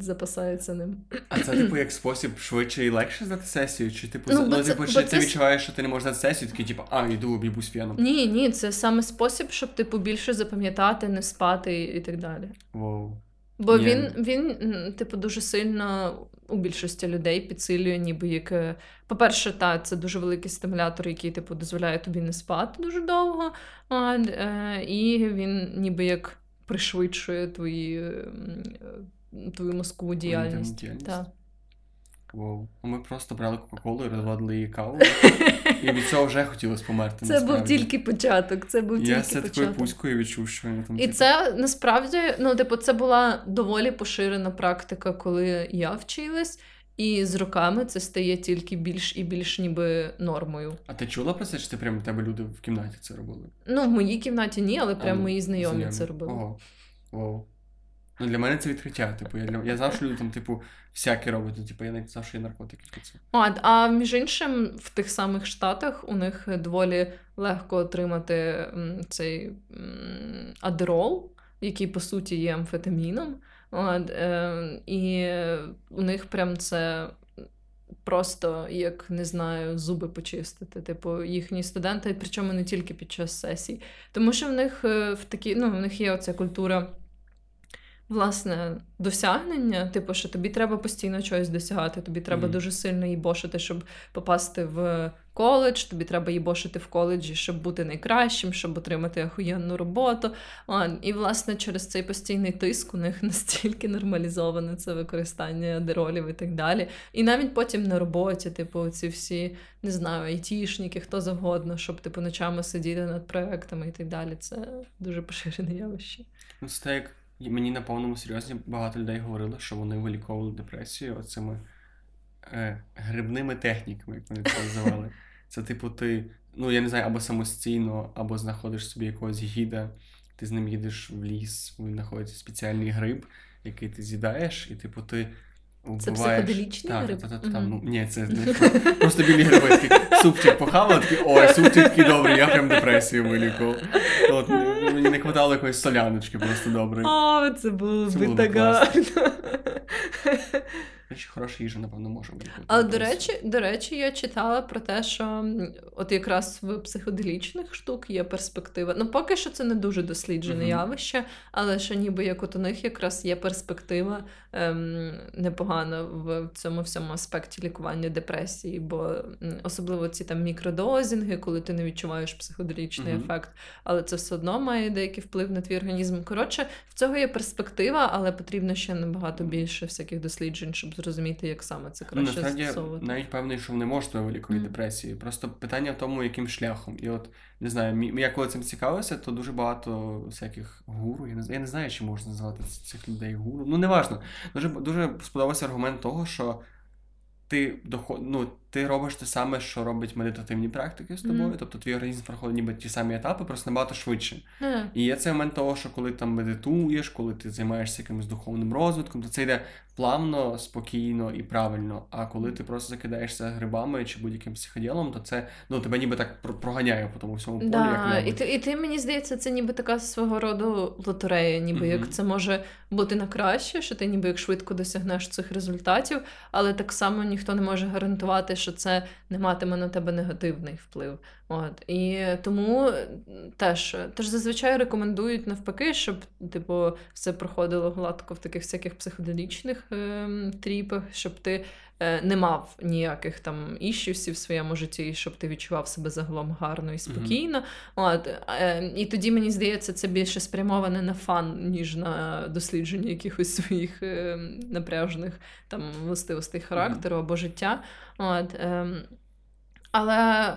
запасаються ним. А це, типу, [clears throat] як спосіб швидше і легше здати сесію? Чи, типу, Ну, ну, це- типу, чи ти це с- відчуваєш, що ти не можеш здати сесію, такий, типу, а, йду об'їбусь феном. Ні, ні, це саме спосіб, щоб типу більше запам'ятати, не спати і так далі. Вау. Бо Ні. він, він, типу, дуже сильно у більшості людей підсилює, ніби як. е, По-перше, та, це дуже великий стимулятор, який, типу, дозволяє тобі не спати дуже довго. А, е, і він ніби як пришвидшує твої, е, твою мозкову діяльність. діяльність. Та. Ну, Ми просто брали Кока-Колу і розводили її каву. І від цього вже хотілося померти. Це був тільки початок. Це був Я тільки це такою початок. пуською відчув, що я там. І типу, це насправді, ну, типу, це була доволі поширена практика, коли я вчилась, і з роками це стає тільки більш і більш ніби нормою. А ти чула про це, чи ти прям в тебе люди в кімнаті це робили? Ну, в моїй кімнаті ні, але прям А, мої знайомі, знайомі. це робили. Ого. Вау. Ну, для мене це відкриття. Типу, я, для... я знав, там, типу, всяке роблять. Типу, я не є наркотики. А, а між іншим, в тих самих штатах у них доволі легко отримати цей адерол, який по суті є амфетаміном. От, е, і у них прям це. Просто як не знаю, зуби почистити. Типу, їхні студенти, причому не тільки під час сесій. Тому що в них е, в такі, ну, в них є оця культура власне досягнення. Типу, що тобі треба постійно чогось досягати, тобі треба Мгм. дуже сильно їбошити, щоб попасти в коледж, тобі треба їбошити в коледжі, щоб бути найкращим, щоб отримати охуєнну роботу. А, і, власне, через цей постійний тиск у них [laughs] настільки нормалізоване це використання адеролів і так далі. І навіть потім на роботі, типу, ці всі, не знаю, айтішники, хто завгодно, щоб типу ночами сидіти над проектами і так далі. Це дуже поширене явище. Ну, це так, як мені на повному серйозні багато людей говорили, що вони виліковували депресію оцими е, грибними техніками, як вони це називали. [laughs] Це, типу, ти, ну я не знаю, або самостійно, або знаходиш собі якогось гіда, ти з ним їдеш в ліс, він знаходиться спеціальний гриб, який ти з'їдаєш, і типу ти. Це вбиваєш... психоделічний так, гриб? Так, так, ну, ні, це [laughs] просто білі гриби, супчик похавав, такий, ой, супчик такий добрий, я прям депресію вилікував. Мені не хватало якоїсь соляночки просто доброї. О, це було Це би було так гарно. Речі, хороша їжа, напевно, може вилікувати. Але до речі, до речі, я читала про те, що от якраз в психоделічних штук є перспектива. Ну, поки що це не дуже досліджене Мгм. явище, але що ніби як от у них якраз є перспектива ем, непогана в цьому всьому аспекті лікування депресії, бо особливо ці там мікродозінги, коли ти не відчуваєш психоделічний Мгм. ефект, але це все одно має деякий вплив на твій організм. Коротше, в цього є перспектива, але потрібно ще набагато більше всяких досліджень, щоб зрозуміти, як саме це Ну, краще насправді, застосовувати. навіть певний, що не можуть вилікувати Мгм. депресії. Просто питання в тому, яким шляхом. І от, не знаю, я коли цим цікавився, то дуже багато всяких гуру. Я не, я не знаю, чи можна назвати цих людей гуру. Ну, неважно. Дуже, дуже сподобався аргумент того, що ти доход... ну, ти робиш те саме, що робить медитативні практики з тобою. Мгм. Тобто твій організм проходить ніби ті самі етапи, просто набагато швидше. Е, І є цей момент того, що коли там медитуєш, коли ти займаєшся якимось духовним розвитком, то це йде плавно, спокійно і правильно. А коли ти просто закидаєшся грибами чи будь-яким психоділом, то це ну тебе ніби так проганяє по тому всьому полю, як і ти, і ти, мені здається, це ніби така свого роду лотерея, ніби Мгм. як це може бути на краще, що ти ніби як швидко досягнеш цих результатів, але так само ніхто не може гарантувати, що це не матиме на тебе негативний вплив. От. І тому теж, теж зазвичай рекомендують навпаки, щоб типу, все проходило гладко в таких всяких психоделічних ем, тріпах, щоб ти е, не мав ніяких там іщусів в своєму житті, і щоб ти відчував себе загалом гарно і спокійно. От, е, і тоді мені здається, це більше спрямоване на фан, ніж на дослідження якихось своїх е, напряжених там властивостей характеру або життя. От, е, але,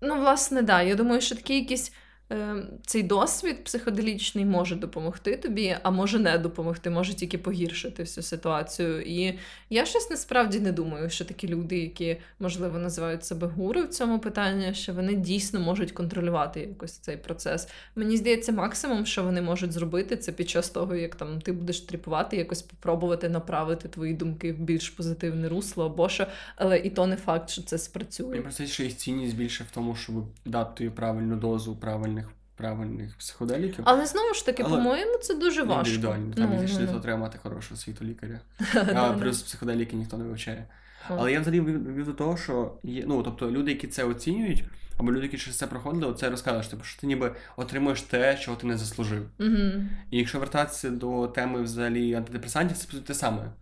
ну, власне, да, я думаю, що такий якийсь. Е, Цей досвід психоделічний може допомогти тобі, а може не допомогти, може тільки погіршити всю ситуацію. І я щось насправді не думаю, що такі люди, які можливо називають себе гуру в цьому питанні, що вони дійсно можуть контролювати якось цей процес. Мені здається, максимум, що вони можуть зробити, це під час того, як там ти будеш тріпувати, якось попробувати направити твої думки в більш позитивне русло, або що, але і то не факт, що це спрацює. просто що їх цінність більше в тому, щоб дати правильну дозу правильних правильних психоделіків. Але знову ж таки, Але по-моєму, це дуже важко. Індивідуально. Там Ну, ну, ну, то ну. треба мати хорошу освіту лікаря. [laughs] А плюс психоделіки ніхто не вивчає. Але я взагалі вів до того, що є, ну, тобто люди, які це оцінюють, або люди, які через це проходили, це розказують, типу, що ти ніби отримуєш те, чого ти не заслужив. Мгм. І якщо вертатися до теми взагалі антидепресантів, це те саме.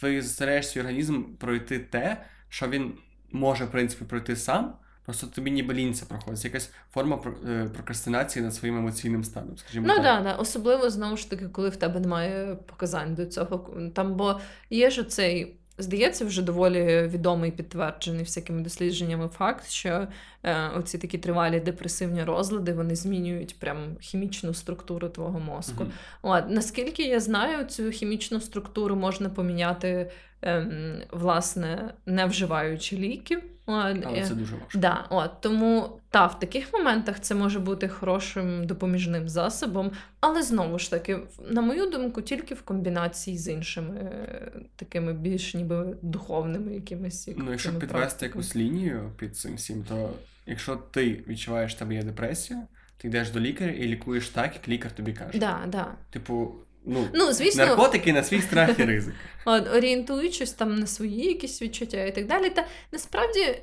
Ти застаєш свій організм пройти те, що він може, в принципі, пройти сам. Просто тобі ніби лінь це проходить. Якась форма е, прокрастинації над своїм емоційним станом, скажімо Ну так. да, да, особливо знову ж таки, коли в тебе немає показань до цього. Там, бо є ж цей, здається, вже доволі відомий, підтверджений всякими дослідженнями факт, що е, оці такі тривалі депресивні розлади вони змінюють прям хімічну структуру твого мозку. Мгм. От, наскільки я знаю, цю хімічну структуру можна поміняти, ем, власне, не вживаючи ліків. Але е, це дуже важко. Да, от тому та в таких моментах це може бути хорошим допоміжним засобом, але знову ж таки, на мою думку, тільки в комбінації з іншими е, такими більш ніби духовними якимись. Ну, якщо підвести практиками. якусь лінію під цим всім, то якщо ти відчуваєш, що тебе є депресія, ти йдеш до лікаря і лікуєш так, як лікар тобі каже. Да, да. Типу, ну, Ну, звісно, наркотики на свій страх і ризик. [laughs] От, орієнтуючись там на свої якісь відчуття і так далі. Та насправді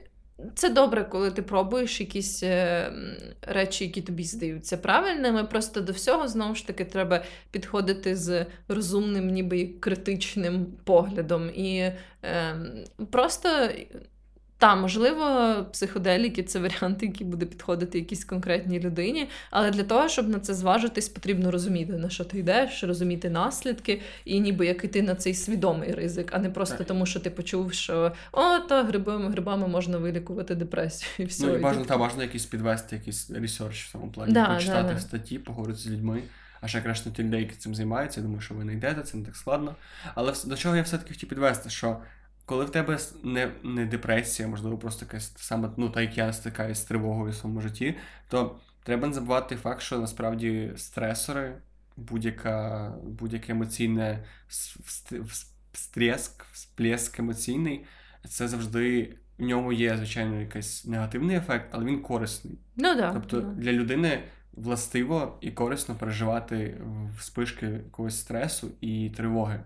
це добре, коли ти пробуєш якісь е, речі, які тобі здаються правильними. Просто до всього знову ж таки треба підходити з розумним, ніби критичним поглядом. І е, просто. Та, можливо, психоделіки це варіант, який буде підходити якійсь конкретній людині, але для того, щоб на це зважитись, потрібно розуміти, на що ти йдеш, розуміти наслідки, і ніби як іти на цей свідомий ризик, а не просто Так. тому, що ти почув, що о, та грибами, грибами можна вилікувати депресію і все. ну, і бажано, та, бажано якийсь провести якийсь research в цьому плані, Да, почитати да, да. статті, поговорити з людьми. А ще краще ті людей, які цим займаються, я думаю, що ви знайдете, це не так складно. Але до чого я все-таки хотів підвести, що коли в тебе не, не депресія, можливо, просто якась саме, ну, так як я стикаюсь з тривогою в своєму житті, то треба не забувати факт, що насправді стресори, будь-яка, будь-яке емоційне с- вст- всплеск емоційний, це завжди в ньому є, звичайно, якийсь негативний ефект, але він корисний. Ну да. Тобто да. для людини властиво і корисно переживати вспишки якогось стресу і тривоги.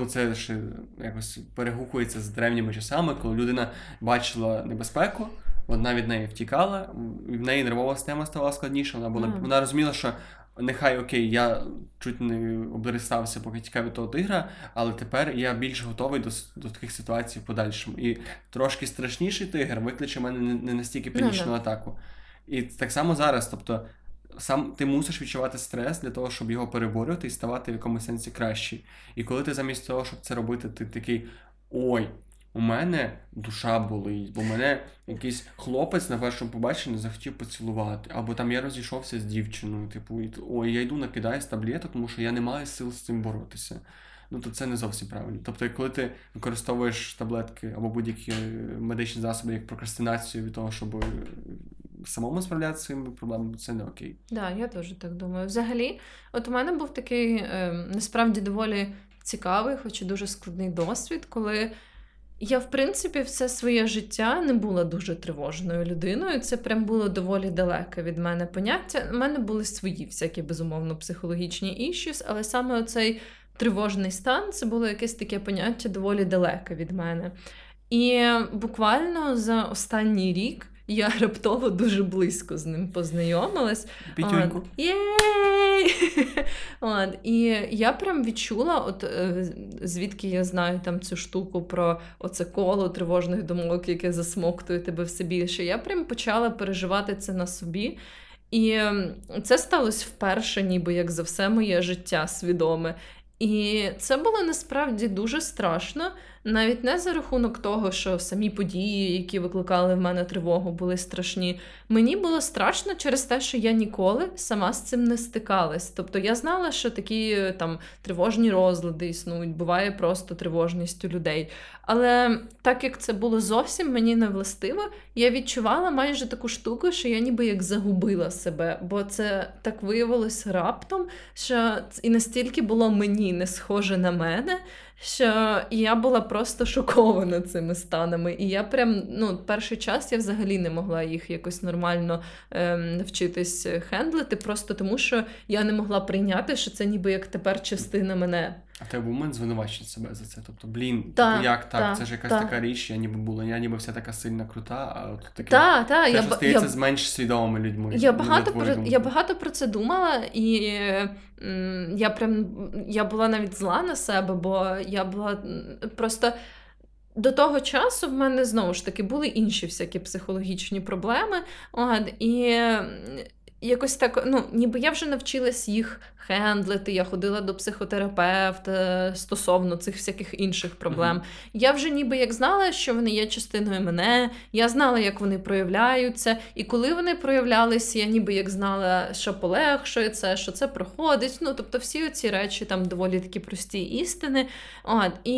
Ну, це ж якось перегукується з древніми часами, коли людина бачила небезпеку, вона від неї втікала, і в неї нервова система ставала складніша. Вона була Ага. вона розуміла, що нехай окей, я чуть не обдерестався, поки тікав від того тигра, але тепер я більш готовий до, до таких ситуацій в подальшому. І трошки страшніший тигр викличе мене не, настільки Ну, панічну да. атаку. І так само зараз, тобто. Сам ти мусиш відчувати стрес для того, щоб його переборювати і ставати в якомусь сенсі кращий. І коли ти замість того, щоб це робити, ти такий: ой, у мене душа болить, бо мене якийсь хлопець на першому побаченні захотів поцілувати, або там я розійшовся з дівчиною, типу, і, ой, я йду накидаю з таблеток, тому що я не маю сил з цим боротися. Ну, то це не зовсім правильно. Тобто, коли ти використовуєш таблетки або будь-які медичні засоби як прокрастинацію від того, щоб самому справлятися своїми проблемами, це не окей. Да, я теж так думаю. Взагалі, от у мене був такий е, насправді доволі цікавий, хоч і дуже складний досвід, коли я, в принципі, все своє життя не була дуже тривожною людиною. Це прям було доволі далеке від мене поняття. У мене були свої всякі, безумовно, психологічні іщіс, але саме оцей тривожний стан це було якесь таке поняття доволі далеке від мене. І буквально за останній рік я [laughs] раптово дуже близько з ним познайомилась. Пітюньку. [laughs] От, І я прям відчула, от е, звідки я знаю там цю штуку про оце коло тривожних думок, яке засмоктує тебе все більше. Я прям почала переживати це на собі. І це сталося вперше, ніби як за все моє життя свідоме. І це було насправді дуже страшно, навіть не за рахунок того, що самі події, які викликали в мене тривогу, були страшні. Мені було страшно через те, що я ніколи сама з цим не стикалась. Тобто я знала, що такі там тривожні розлади існують, буває просто тривожність у людей. Але так як це було зовсім мені не властиво, я відчувала майже таку штуку, що я ніби як загубила себе, бо це так виявилось раптом, що і настільки було мені не схоже на мене що я була просто шокована цими станами. І я прям ну, перший час я взагалі не могла їх якось нормально ем, навчитись хендлити, просто тому що я не могла прийняти, що це ніби як тепер частина мене. А в тебе був момент звинувачити себе за це. Тобто, блін, та, типу, як так? Та, це ж якась та. така річ, я ніби була, я ніби вся така сильна крута, а от таке. Та, та, я, стається я, з менш свідомими людьми. Я багато про я багато про це думала, і м, я прям я була навіть зла на себе, бо я була просто. До того часу в мене знову ж таки були інші всякі психологічні проблеми. От, і якось так, ну, ніби я вже навчилась їх хендлити. Я ходила до психотерапевта стосовно цих всяких інших проблем. Мгм. Я вже ніби як знала, що вони є частиною мене, я знала, як вони проявляються. І коли вони проявлялися, я ніби як знала, що полегшує це, що це проходить. Ну, тобто, всі ці речі там доволі такі прості істини. От, і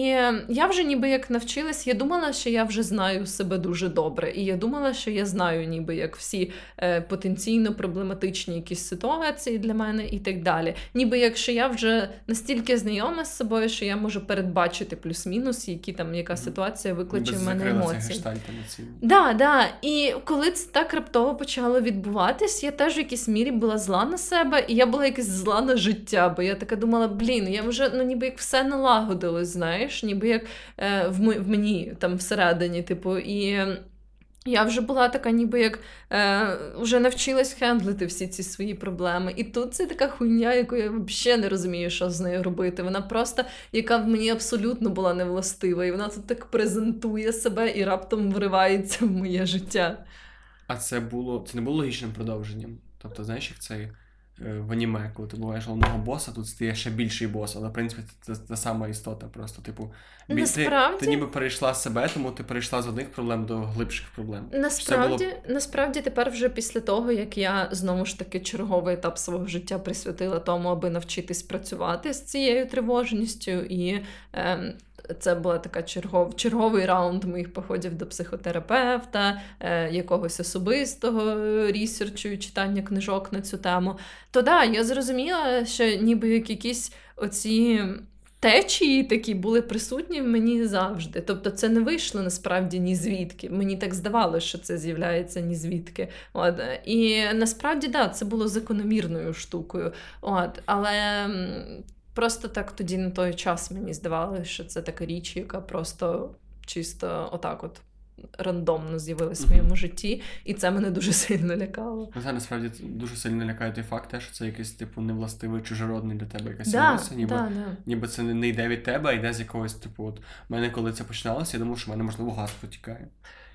я вже ніби як навчилась, я думала, що я вже знаю себе дуже добре. І я думала, що я знаю, ніби як всі е, потенційно проблематичні якісь ситуації для мене і так далі. Ніби якщо я вже настільки знайома з собою, що я можу передбачити плюс-мінус, які там яка ситуація викличе в мене емоції. Да, да. І коли це так раптово почало відбуватись, я теж в якійсь мірі була зла на себе, і я була якась зла на життя, бо я така думала, блін, я вже ну ніби як все налагодилось, знаєш, ніби як е, в, в мені там всередині, типу, і. Я вже була така, ніби як е, вже навчилась хендлити всі ці свої проблеми. І тут це така хуйня, яку я взагалі не розумію, що з нею робити. Вона просто, яка в мені абсолютно була невластива, і вона тут так презентує себе і раптом вривається в моє життя. А це було це не було логічним продовженням. Тобто, знаєш, як цей в аніме, коли ти буваєш головного боса, тут стає ще більший бос, але в принципі це та сама істота. Просто, типу, бі- ти, Насправді- ти ніби перейшла себе, тому ти перейшла з одних проблем до глибших проблем. Насправді, було- насправді, тепер вже після того, як я знову ж таки черговий етап свого життя присвятила тому, аби навчитись працювати з цією тривожністю, і ем, це була така чергов, черговий раунд моїх походів до психотерапевта, е, якогось особистого рісерчу і читання книжок на цю тему. То да, я зрозуміла, що ніби як якісь оці. Течії такі були присутні в мені завжди. Тобто це не вийшло насправді ні звідки. Мені так здавалося, що це з'являється ні звідки. От. І насправді, да, це було закономірною штукою. От. Але просто так тоді на той час мені здавалося, що це така річ, яка просто чисто отак от рандомно з'явилась в моєму житті, і це мене дуже сильно лякало. Ну, це насправді дуже сильно лякає той факт, що це якийсь типу невластивий чужородний для тебе якась Да, емоція, ніби, да, да. ніби це не- йде від тебе, а йде з якогось, типу, от в мене, коли це починалося, я думав, що в мене можливо газ протікає.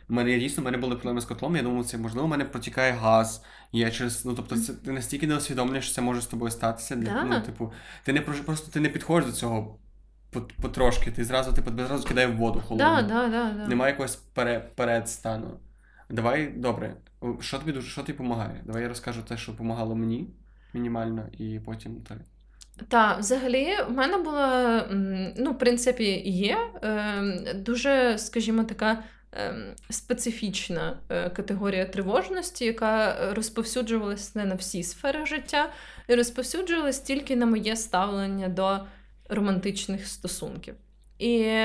У мене я дійсно в мене були проблеми з котлом. Я думав, це можливо, в мене протікає газ. Я через ну тобто, це ти настільки не усвідомлюєш, що це може з тобою статися. Для, Да. Ну, типу, ти не просто ти не підходиш до цього потрошки. Ти зразу типу, тебе зразу кидає в воду холодну. Да, да, да, да. Немає якогось пере, передстану. Давай, добре, що тобі дуже що тобі допомагає? Давай я розкажу те, що допомагало мені мінімально, і потім ти. Та, взагалі, в мене була, ну, в принципі, є е, дуже, скажімо, така специфічна е, категорія тривожності, яка розповсюджувалась не на всі сфери життя, і розповсюджувалась тільки на моє ставлення до романтичних стосунків. І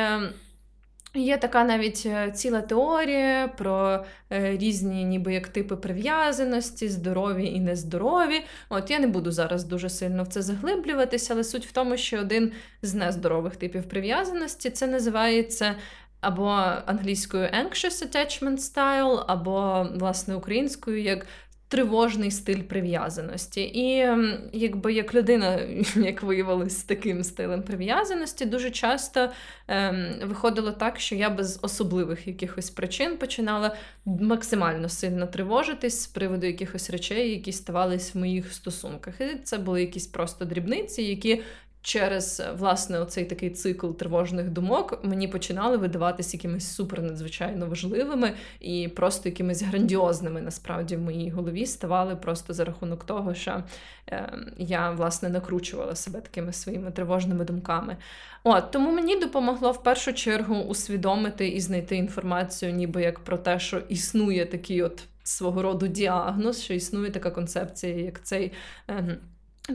Є така навіть е, ціла теорія про е, різні, ніби як типи прив'язаності, здорові і нездорові. От я не буду зараз дуже сильно в це заглиблюватися, але суть в тому, що один з нездорових типів прив'язаності це називається або англійською anxious attachment style, або власне українською як тривожний стиль прив'язаності. І якби як людина, [laughs] як виявилось, з таким стилем прив'язаності, дуже часто ем, виходило так, що я без особливих якихось причин починала максимально сильно тривожитись з приводу якихось речей, які ставались в моїх стосунках. І це були якісь просто дрібниці, які через власне оцей такий цикл тривожних думок мені починали видаватися якимись супер надзвичайно важливими і просто якимись грандіозними насправді в моїй голові ставали просто за рахунок того, що е, я власне накручувала себе такими своїми тривожними думками. От тому мені допомогло в першу чергу усвідомити і знайти інформацію, ніби як про те, що існує такий от свого роду діагноз, що існує така концепція, як цей.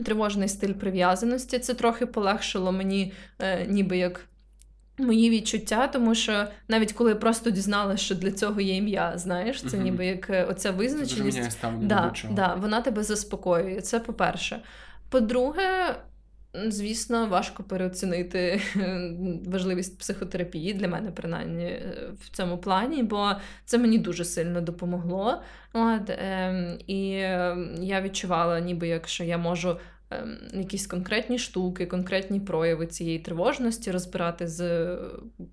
Тривожний стиль прив'язаності. Це трохи полегшило мені, е, ніби як. Мої відчуття, тому що навіть коли я просто дізналася, що для цього є ім'я, знаєш, це ніби як е, оця визначеність. Це да, да, вона тебе заспокоює. Це по-перше. По-друге, звісно, важко переоцінити важливість психотерапії для мене, принаймні, е, в цьому плані, бо це мені дуже сильно допомогло. От, е, І я відчувала, ніби якщо я можу Ем, якісь конкретні штуки, конкретні прояви цієї тривожності розбирати з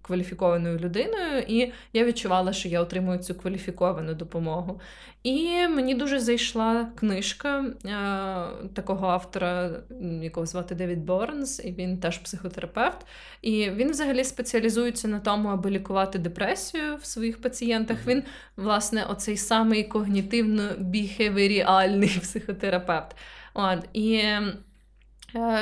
кваліфікованою людиною, і я відчувала, що я отримую цю кваліфіковану допомогу. І мені дуже зайшла книжка е, такого автора, якого звати Девід Борнс, і він теж психотерапевт. І він взагалі спеціалізується на тому, аби лікувати депресію в своїх пацієнтах. Він, власне, оцей самий когнітивно-біхевіріальний [laughs] психотерапевт. От, І е,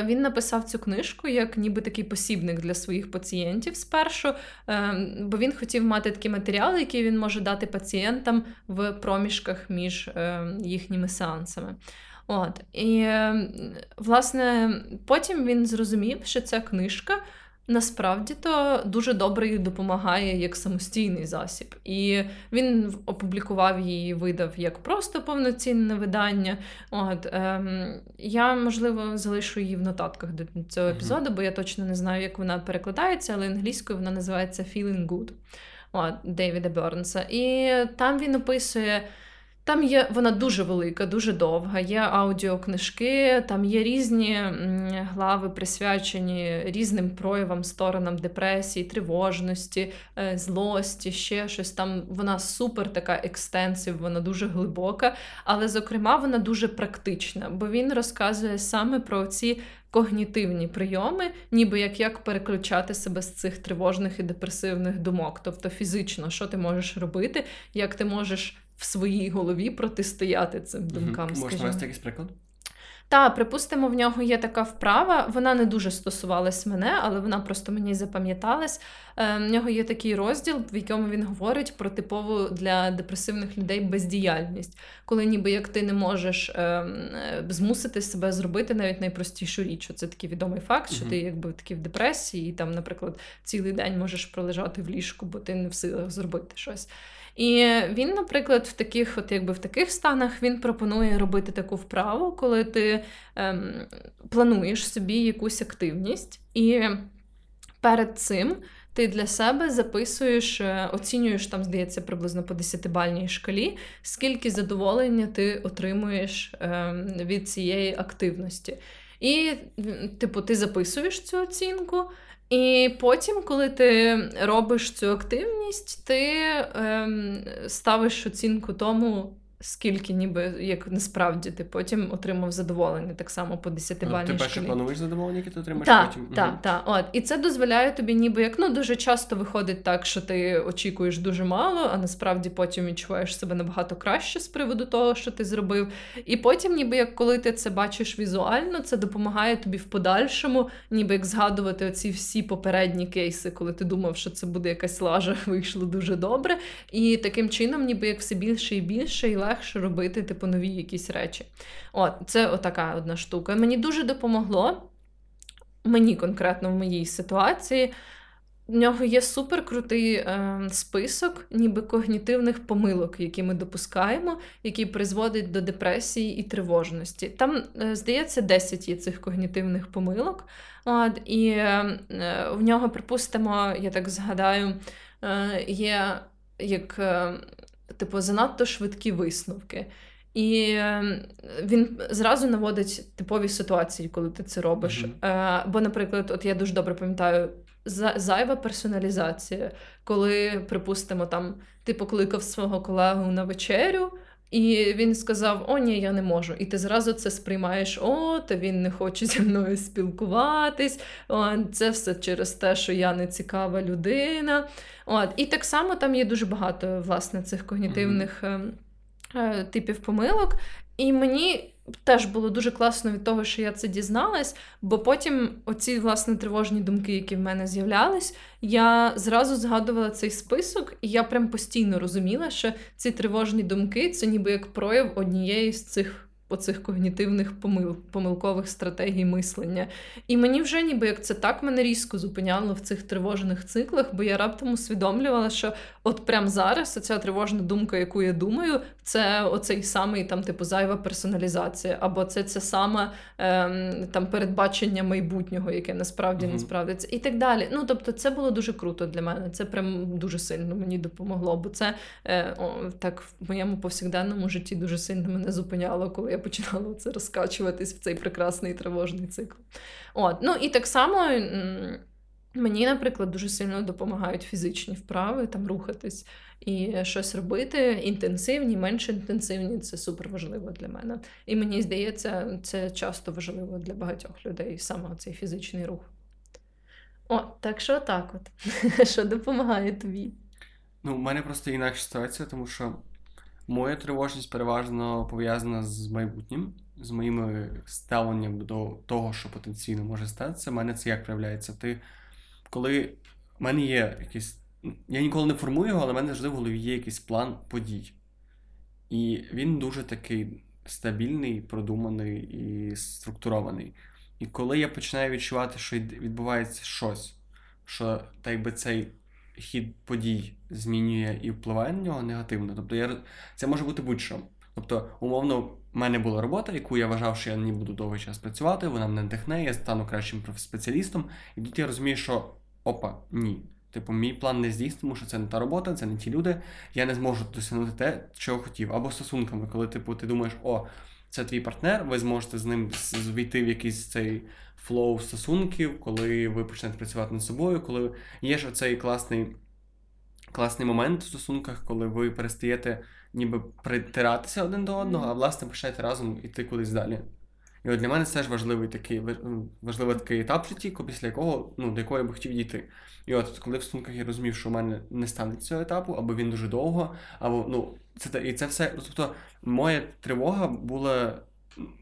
він написав цю книжку як ніби такий посібник для своїх пацієнтів спершу, е, бо він хотів мати такі матеріали, які він може дати пацієнтам в проміжках між е, їхніми сеансами. От. І, власне, потім він зрозумів, що ця книжка насправді то дуже добре їй допомагає як самостійний засіб. І він опублікував її, видав як просто повноцінне видання. От ем, Я, можливо, залишу її в нотатках до цього епізоду, бо я точно не знаю, як вона перекладається, але англійською вона називається Feeling Good от, Дейвіда Бернса. І там він описує. Там є вона дуже велика, дуже довга. Є аудіокнижки, там є різні глави, присвячені різним проявам, сторонам депресії, тривожності, е, злості, ще щось. Там вона супер така екстенсив, вона дуже глибока, але, зокрема, вона дуже практична, бо він розказує саме про ці. Когнітивні прийоми, ніби як як переключати себе з цих тривожних і депресивних думок, тобто фізично, що ти можеш робити, як ти можеш в своїй голові протистояти цим думкам. Можна навести якийсь приклад? Та, припустимо, в нього є така вправа. Вона не дуже стосувалась мене, але вона просто мені запам'яталась. Е, в нього є такий розділ, в якому він говорить про типову для депресивних людей бездіяльність, коли ніби як ти не можеш е, е, змусити себе зробити навіть найпростішу річ. Це такий відомий факт, що ти якби такий в депресії, і там, наприклад, цілий день можеш пролежати в ліжку, бо ти не в силах зробити щось. І він, наприклад, в таких, от якби в таких станах він пропонує робити таку вправу, коли ти ем, плануєш собі якусь активність, і перед цим ти для себе записуєш, е, оцінюєш там, здається, приблизно по 10-бальній шкалі, скільки задоволення ти отримуєш ем, від цієї активності. І, типу, ти записуєш цю оцінку. І потім, коли ти робиш цю активність, ти ем, ставиш оцінку тому, скільки ніби як насправді ти потім отримав задоволення так само по 10 бальній Ти перше плануєш задоволення, яке ти отримаєш так, потім. Так, угу. так. От. І це дозволяє тобі, ніби як ну дуже часто виходить так, що ти очікуєш дуже мало, а насправді потім відчуваєш себе набагато краще з приводу того, що ти зробив. І потім, ніби як коли ти це бачиш візуально, це допомагає тобі в подальшому, ніби як згадувати оці всі попередні кейси, коли ти думав, що це буде якась лажа, [laughs] вийшло дуже добре. І таким чином, ніби як все більше і більше, і легше робити типу нові якісь речі. От, це отака одна штука. Мені дуже допомогло. мені конкретно в моїй ситуації. В нього є суперкрутий е, список, ніби когнітивних помилок, які ми допускаємо, які призводять до депресії і тривожності. Там, е, здається, 10 є цих когнітивних помилок. От, І е, в нього, припустимо, я так згадаю, е, є як е, типу занадто швидкі висновки. І е, він зразу наводить типові ситуації, коли ти це робиш. Mm-hmm. Бо, наприклад, от я дуже добре пам'ятаю зайва персоналізація, коли, припустимо, там ти покликав свого колегу на вечерю. І він сказав: О, ні, я не можу. І ти зразу це сприймаєш, о, та він не хоче зі мною спілкуватись. О, Це все через те, що я не цікава людина. От. І так само там є дуже багато власне цих когнітивних mm-hmm. е, типів помилок. І мені теж було дуже класно від того, що я це дізналась, бо потім оці власне тривожні думки, які в мене з'являлись, я зразу згадувала цей список, і я прям постійно розуміла, що ці тривожні думки це ніби як прояв однієї з цих оцих когнітивних помил, помилкових стратегій мислення. І мені вже ніби як це так мене різко зупиняло в цих тривожних циклах, бо я раптом усвідомлювала, що от прямо зараз ця тривожна думка, яку я думаю, це оцей самий там, типу, зайва персоналізація, або це це саме ем, там передбачення майбутнього, яке насправді mm-hmm. не справдиться, і так далі. Ну тобто, це було дуже круто для мене. Це прям дуже сильно мені допомогло, бо це е, о, так в моєму повсякденному житті дуже сильно мене зупиняло, коли я починала [laughs] це розкачуватись в цей прекрасний тривожний цикл. От, ну і так само. Мені, наприклад, дуже сильно допомагають фізичні вправи, там рухатись і щось робити. Інтенсивні, менш інтенсивні це супер важливо для мене. І мені здається, це часто важливо для багатьох людей, саме цей фізичний рух. О, так що так от. [laughs] Що допомагає тобі? Ну, у мене просто інакша ситуація, тому що моя тривожність переважно пов'язана з майбутнім, з моїм ставленням до того, що потенційно може статися. У мене це як проявляється. Ти коли в мене є якийсь. Я ніколи не формую його, але в мене завжди в голові є якийсь план подій. І він дуже такий стабільний, продуманий і структурований. І коли я починаю відчувати, що відбувається щось, що так якби цей хід подій змінює і впливає на нього негативно, тобто я, це може бути будь-що. Тобто, умовно, в мене була робота, яку я вважав, що я не буду довгий час працювати, вона мене надихне, я стану кращим спеціалістом. І тут я розумію, що опа, ні. Типу, мій план не здійснився, тому що це не та робота, це не ті люди. Я не зможу досягнути те, чого хотів. Або стосунками, коли типу, ти думаєш, о, це твій партнер, ви зможете з ним війти в якийсь цей flow стосунків, коли ви почнете працювати над собою, коли є ж оцей класний класний момент в стосунках, коли ви перестаєте ніби притиратися один до одного, а власне почнете разом іти кудись далі. І от для мене це теж важливий такий ну, важливий такий етап в житті, після якого ну, до якого я би хотів дійти. І от коли в стосунках я розумів, що в мене не стане цього етапу, або він дуже довго, або ну це і це все. Тобто, моя тривога була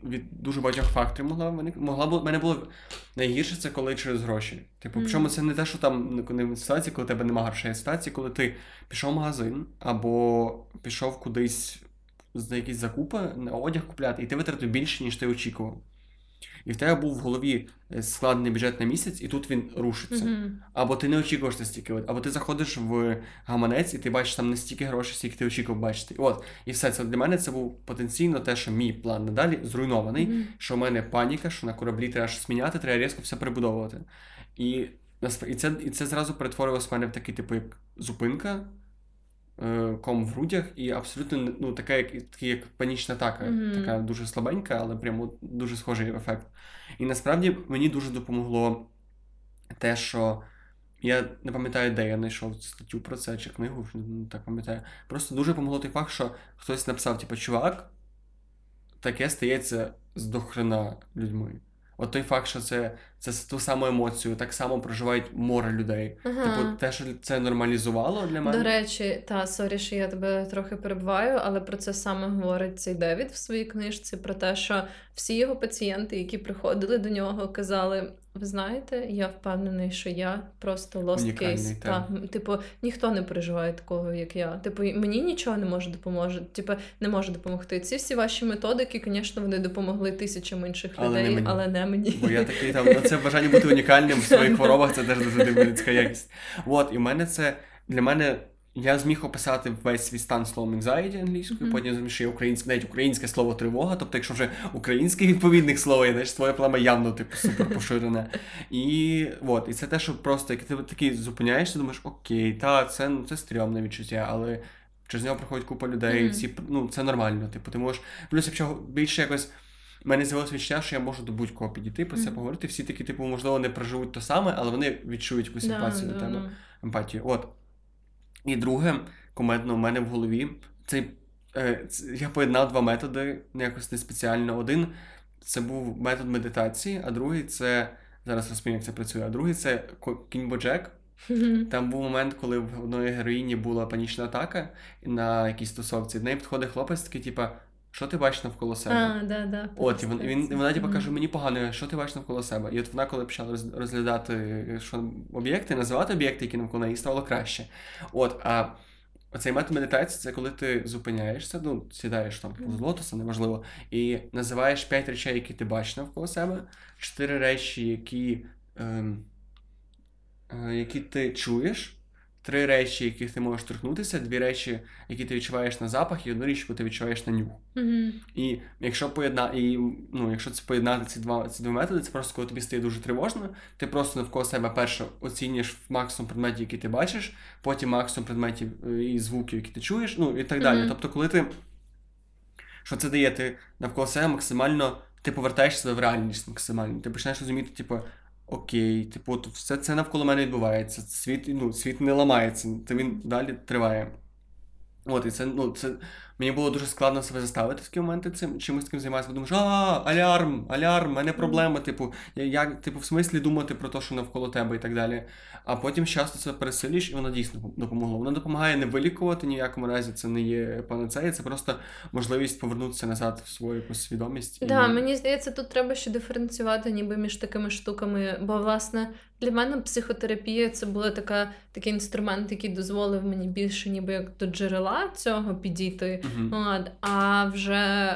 від дуже багатьох факторів могла виникнути. Могла б мене було найгірше це коли через гроші. Типу, причому це не те, що там не ситуації, коли тебе немає грошей, а ситуації, коли ти пішов в магазин або пішов кудись за якісь закупи, одяг купляти, і ти витратив більше, ніж ти очікував і в тебе був в голові е, складений бюджет на місяць, і тут він рушиться. Mm-hmm. Або ти не очікуєш настільки, або ти заходиш в гаманець, і ти бачиш там не стільки грошей, скільки ти очікував бачити. От, і все це для мене це був потенційно те, що мій план надалі зруйнований, mm-hmm. що в мене паніка, що на кораблі треба щось міняти, треба різко все перебудовувати. І і це і це зразу перетворилось в мене в такий, типу, як зупинка. Е, ком в грудях, і абсолютно ну, така, як така, як панічна атака, mm-hmm. така дуже слабенька, але прямо дуже схожий ефект. І насправді мені дуже допомогло те, що я не пам'ятаю, де я знайшов статтю про це чи книгу, не так пам'ятаю. Просто дуже допомогло той факт, що хтось написав, типу, чувак, таке стається з дохрена людьми. От той факт, що це це ту саму емоцію, так само проживають море людей. Ага. Типу, те, що це нормалізувало для мене. До речі, та sorry, що я тебе трохи перебиваю, але про це саме говорить цей Девід в своїй книжці: про те, що всі його пацієнти, які приходили до нього, казали: ви знаєте, я впевнений, що я просто lost case. Та. Типу, ніхто не переживає такого, як я. Типу, мені нічого не може допоможе. Типу, не може допомогти. Ці всі ваші методики, звісно, вони допомогли тисячам інших але людей, не але не мені. Бо я такий там [laughs] це бажання бути унікальним в своїх хворобах, це теж дуже дивна людська якість. От, і в мене це для мене. Я зміг описати весь свій стан словом anxiety англійською, Мгм. потім зрозумів, що є українське, навіть українське слово тривога. Тобто, якщо вже українське відповідних слово є, значить твоя проблема явно типу супер поширене. І от, і це те, що просто як ти такий зупиняєшся, думаєш, окей, та це, ну, це стрьомне відчуття, але через нього проходить купа людей, Мгм. всі ну це нормально. Типу, ти можеш. Плюс, якщо більше якось. У мене з'явилося відчуття, що я можу до будь-кого підійти, про це поговорити. Всі такі, типу, можливо, не проживуть то саме, але вони відчують якусь емпатію до тебе. Емпатію. От. І друге, комедно у мене в голові. Цей, е, я поєднав два методи, якось не спеціально. Один це був метод медитації, а другий це. Зараз розповім, як це працює. А другий це ко- кінь Боджек. Там був момент, коли в одної героїні була панічна атака на якійсь тусовці. До неї підходить хлопець, такий, типа, що ти бачиш навколо себе? А, да, да. От, і він, він, вона типу, каже, мені погано, що ти бачиш навколо себе? І от вона, коли почала розглядати що, об'єкти, називати об'єкти, які навколо неї, стало краще. От, а оцей метод медитації це коли ти зупиняєшся, ну, сідаєш там з лотоса, неважливо, і називаєш п'ять речей, які ти бачиш навколо себе, чотири речі, які, ем, е, які ти чуєш. Три речі, яких ти можеш торкнутися, дві речі, які ти відчуваєш на запах, і одну річ, яку ти відчуваєш на нюх. Мгм. І якщо поєдна... і, ну, якщо це поєднати ці два ці два методи, це просто коли тобі стає дуже тривожно, ти просто навколо себе перше оцінюєш максимум предметів, які ти бачиш, потім максимум предметів е, і звуків, які ти чуєш, ну і так далі. Мгм. Тобто, коли ти що це дає, ти навколо себе максимально ти повертаєш себе в реальність максимально. Ти починаєш розуміти, типу. Окей, типу, тут все це навколо мене відбувається. Світ, ну, світ не ламається, то він далі триває. От, і це, ну, це мені було дуже складно себе заставити в такі моменти цим чимось таким займатися, бо думаєш, а, алярм, алярм, мене проблема, типу, я, як, типу, в смислі думати про те, що навколо тебе і так далі. А потім часто це пересилюєш, і воно дійсно допомогло. Воно допомагає не вилікувати ні в якому разі, це не є панацея, це просто можливість повернутися назад в свою якусь свідомість. Да, і... мені здається, тут треба ще диференціювати ніби між такими штуками. Бо, власне, для мене психотерапія це була така, такий інструмент, який дозволив мені більше ніби як до джерела цього підійти. От, а вже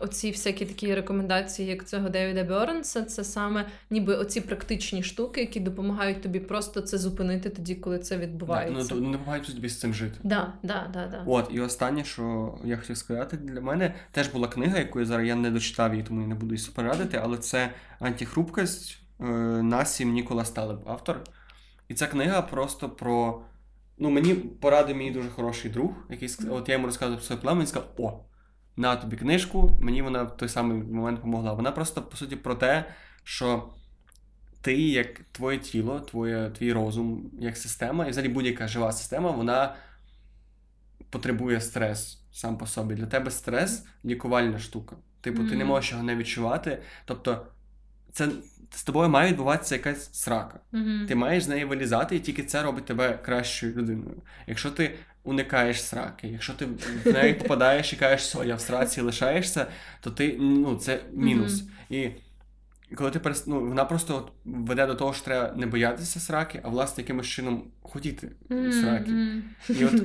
оці всякі такі рекомендації, як цього Девіда Бьорнса, це саме ніби оці практичні штуки, які допомагають тобі просто це зупинити тоді, коли це Да, ну, то не допомагають тобі з цим жити. Да, да, да, да. От, і останнє, що я хотів сказати, для мене теж була книга, яку я зараз я не дочитав її, тому я не буду її супер радити, але це антихрупкость Насім Нікола Сталеб, автор. І ця книга просто про. Ну, мені порадив мій дуже хороший друг, який от я йому розказував про своє план, він сказав: О, на тобі книжку, мені вона в той самий момент допомогла. Вона просто, по суті, про те, що ти, як твоє тіло, твоє, твій розум, як система, і взагалі будь-яка жива система, вона потребує стрес сам по собі. Для тебе стрес лікувальна штука. Типу, ти не можеш його не відчувати. Тобто, це з тобою має відбуватися якась срака. Мгм. Ти маєш з неї вилізати, і тільки це робить тебе кращою людиною. Якщо ти уникаєш сраки, якщо ти в неї [laughs] попадаєш і кажеш, все, я в сраці лишаєшся, то ти ну, це мінус. І коли ти перес... ну, вона просто веде до того, що треба не боятися сраки, а власне якимось чином хотіти Мгм, сраки. І от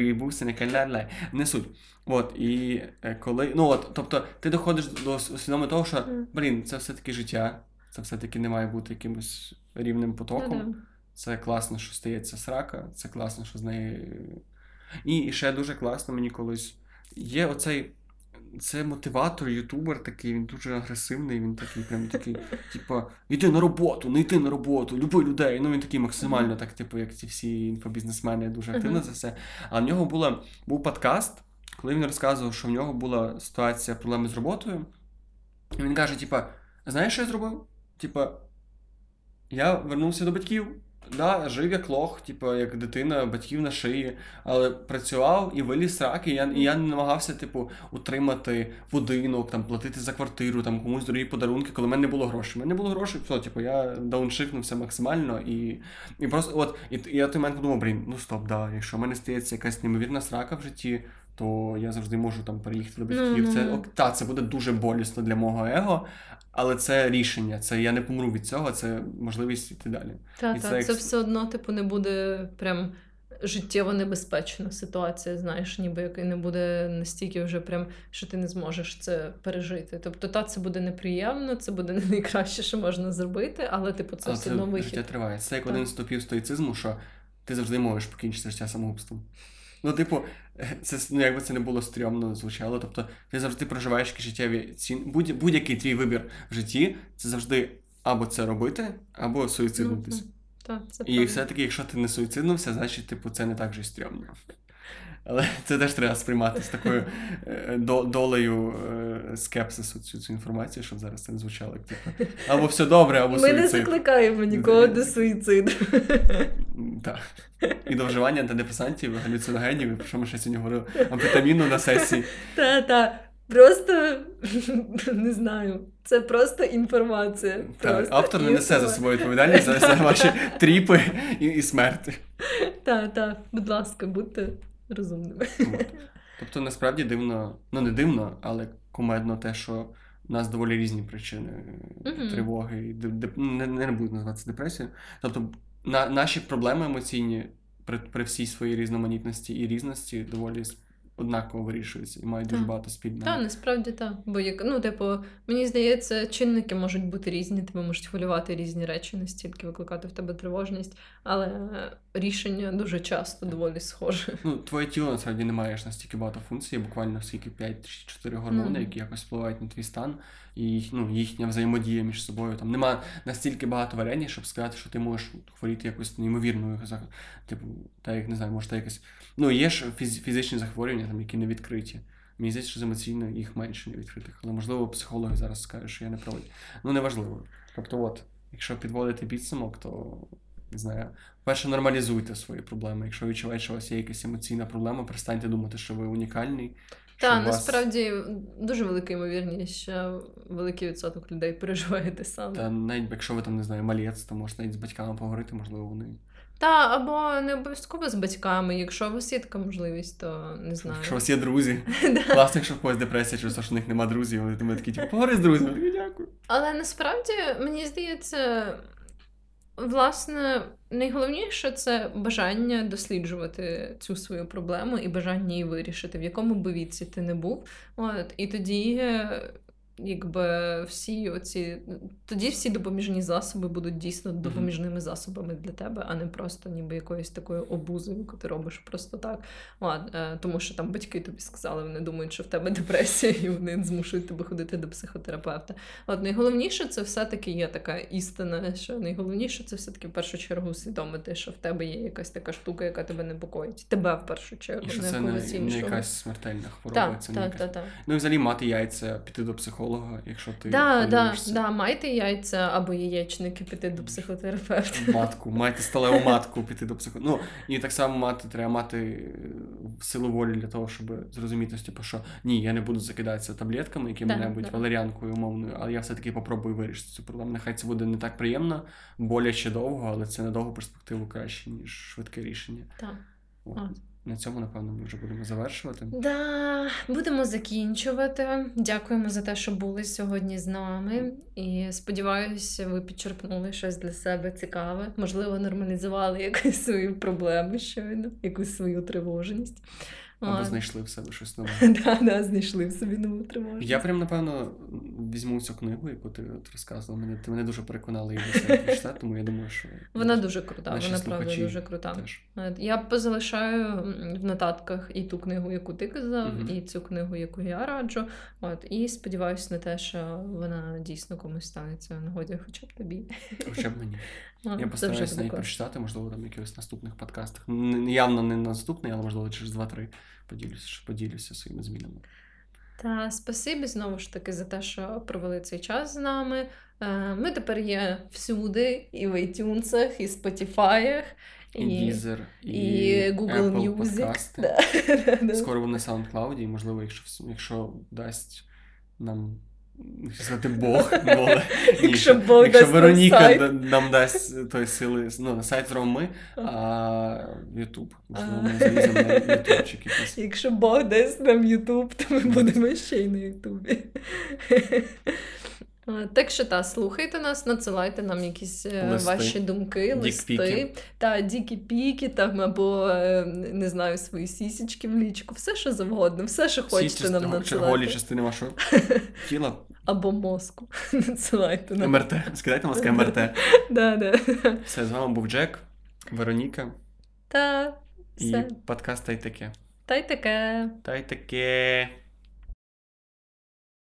і був синекаля, не суть. От, і е, коли. Ну от, тобто, ти доходиш до усвідомлення того, що блін, це все-таки життя, це все-таки не має бути якимось рівним потоком. Ну, да. Це класно, що стається срака, це класно, що з неї. І, і ще дуже класно мені колись. Є оцей. Це мотиватор, ютубер такий, він дуже агресивний, він такий, прям такий, [laughs] типа, йди на роботу, не йди на роботу, люби людей. Ну він такий максимально, так, типу, як ці всі інфобізнесмени, дуже активно Мгм. за все. А в нього була, був подкаст, коли він розказував, що в нього була ситуація проблеми з роботою. І він каже: типа, знаєш, що я зробив? Типа, я вернувся до батьків. Да, жив як лох, типу, як дитина, батьків на шиї, але працював і виліз сраки. І я, і я не намагався, типу, утримати будинок, там, платити за квартиру, там, комусь дорогі подарунки, коли в мене не було грошей. У мене не було грошей, все, типу, я дауншифнувся максимально і, і просто, от, і, і я той момент подумав, блін, ну стоп, да, якщо в мене стається якась неймовірна срака в житті, то я завжди можу там переїхати до батьків. Ну, Це ну. ок, та, це буде дуже болісно для мого его, але це рішення. Це я не помру від цього, це можливість йти далі. Та, І та, це це, все одно, типу, не буде прям життєво небезпечна ситуація, знаєш, ніби яка не буде настільки вже прям, що ти не зможеш це пережити. Тобто, та це буде неприємно, це буде не найкраще, що можна зробити, але типу це все одно життя триває. Це як Так. один з топів стоїцизму, що ти завжди можеш покінчити життя самогубством. Ну, типу, це ну, якби це не було стрьомно звучало. Тобто, ти завжди проживаєш якісь життєві цін. Будь, будь-який твій вибір в житті це завжди або це робити, або суїциднутися. Ну, І все-таки, якщо ти не суїциднувся, значить, типу, це не так же й стрьомно. Але це теж треба сприймати з такою е, долею е, скепсису цю, цю інформацію, щоб зараз це не звучало як типу. Або все добре, або Ми не закликаємо нікого до суїциду. Так. І до вживання антидепресантів, галюциногенів, про що ми ще сьогодні говорили, амфетаміну на сесії. Та, та. Просто не знаю. Це просто інформація. Так, Просто автор не несе за собою відповідальність за, ваші [laughs] тріпи і, і смерти. Та, та, будь ласка, будьте розумними. От. Тобто, насправді дивно, ну не дивно, але кумедно те, що у нас доволі різні причини Мгм. тривоги і деп- не, не буду називати це депресією. Тобто, на, наші проблеми емоційні при, при всій своїй різноманітності і різності доволі однаково вирішуються і мають дуже багато спільного. Так, насправді так. Бо як, ну, типу, мені здається, чинники можуть бути різні, тебе можуть хвилювати різні речі, настільки викликати в тебе тривожність, але рішення дуже часто доволі схоже. Ну, твоє тіло насправді не має ж настільки багато функцій, буквально скільки 5-4 гормони, mm. які якось впливають на твій стан, і їх- ну, їхня взаємодія між собою. Там нема настільки багато варення, щоб сказати, що ти можеш хворіти якось неймовірною типу, та як не знаю, може, та якась. Ну, є ж фізичні захворювання, там, які не відкриті. Мені здається, що з емоційно їх менше не відкритих. Але можливо, психологи зараз скажуть, що я не правий. Ну, неважливо. Тобто, от, якщо підводити підсумок, то не знаю. Перше, нормалізуйте свої проблеми. Якщо відчуваєте, що у вас є якась емоційна проблема, перестаньте думати, що ви унікальний. Що Та вас- насправді дуже велика ймовірність, що великий відсоток людей переживає те саме. Та навіть якщо ви там не знаю, малець, то можете навіть з батьками поговорити, можливо, вони. Та, або не обов'язково з батьками. Якщо у вас є така можливість, то не знаю. Якщо у вас є друзі, [laughs] Да. класно, якщо в когось депресія через те, що в них нема друзів, вони такі, типу, поговори з друзями, дякую. Але насправді мені здається, власне, найголовніше це бажання досліджувати цю свою проблему і бажання її вирішити, в якому би віці ти не був. От, і тоді. Якби всі оці тоді всі допоміжні засоби будуть дійсно допоміжними засобами для тебе, а не просто ніби якоюсь такою обузою, яку ти робиш просто так. От, е, тому що там батьки тобі сказали, вони думають, що в тебе депресія, і вони змушують тебе ходити до психотерапевта. От найголовніше це все-таки є така істина, що найголовніше це все-таки в першу чергу усвідомити, що в тебе є якась така штука, яка тебе непокоїть. Тебе в першу чергу, І що не це не, не якась смертельна хвороба, Так, це не так, якась. так, так. Ну і взагалі мати яйця, піти до психолога, якщо ти Да, да, да, майте яйця або яєчники піти до психотерапевта. [laughs] матку, мати сталеву матку піти до психо. Ну, і так само мати, треба мати е, силу волі для того, щоб зрозуміти, типу, що ні, я не буду закидатися таблетками, якими-небудь Да, да. валеріанкою умовною, але я все-таки попробую вирішити цю проблему. Нехай це буде не так приємно, боляче довго, але це на довгу перспективу краще, ніж швидке рішення. Так. От. На цьому, напевно, ми вже будемо завершувати. Да, будемо закінчувати. Дякуємо за те, що були сьогодні з нами. І сподіваюся, ви підчерпнули щось для себе цікаве. Можливо, нормалізували [laughs] якусь свою проблему щойно, якусь свою тривожність. Або знайшли в себе щось нове. [laughs] Да, да, знайшли в собі нову тривожність. Я прям, напевно, візьму цю книгу, яку ти от розказувала. Мене, ти мене дуже переконала її прочитати, тому я думаю, що. Вона дуже крута, вона правда дуже крута. теж. Я позалишаю в нотатках і ту книгу, яку ти казав, і цю книгу, яку я раджу. От, і сподіваюся на те, що вона дійсно комусь станеться в нагоді, хоча б тобі. Хоча б мені. [laughs] От, Я постараюся неї прочитати, можливо, там якихось наступних подкастах. Явно не наступний, але можливо через 2-3 поділюся, поділюся своїми змінами. Та спасибі знову ж таки за те, що провели цей час з нами. Е, Ми тепер є всюди, і в iTunes, і Spotify, І Deezer, і, і Google Apple Music. [laughs] Да. Скоро вони на SoundCloud, і можливо, якщо, якщо дасть нам. Сказати Бог, Бог. [laughs] Якщо Бог якщо дасть нам Вероніка сайт. нам дасть той сили, ну, на сайт зробимо ми, а Ютуб. Можливо, ми заліземо на ютубчик [laughs] якийсь. Якщо Бог дасть нам Ютуб, то ми будемо ще й на Ютубі. [laughs] Так що та, слухайте нас, надсилайте нам якісь е, Листи. ваші думки, листи Дікпіки. та дікі піки, там або е, не знаю, свої сісічки в лічку, все що завгодно, все, що хочете Всі нам частини- голі частини вашого тіла. Або мозку. [laughs] Надсилайте нам. МРТ. Скидайте мозки МРТ. [laughs] Да, да. Все, з вами був Джек, Вероніка Та і все. подкаст Та й таке. Та й таке. Та й таке.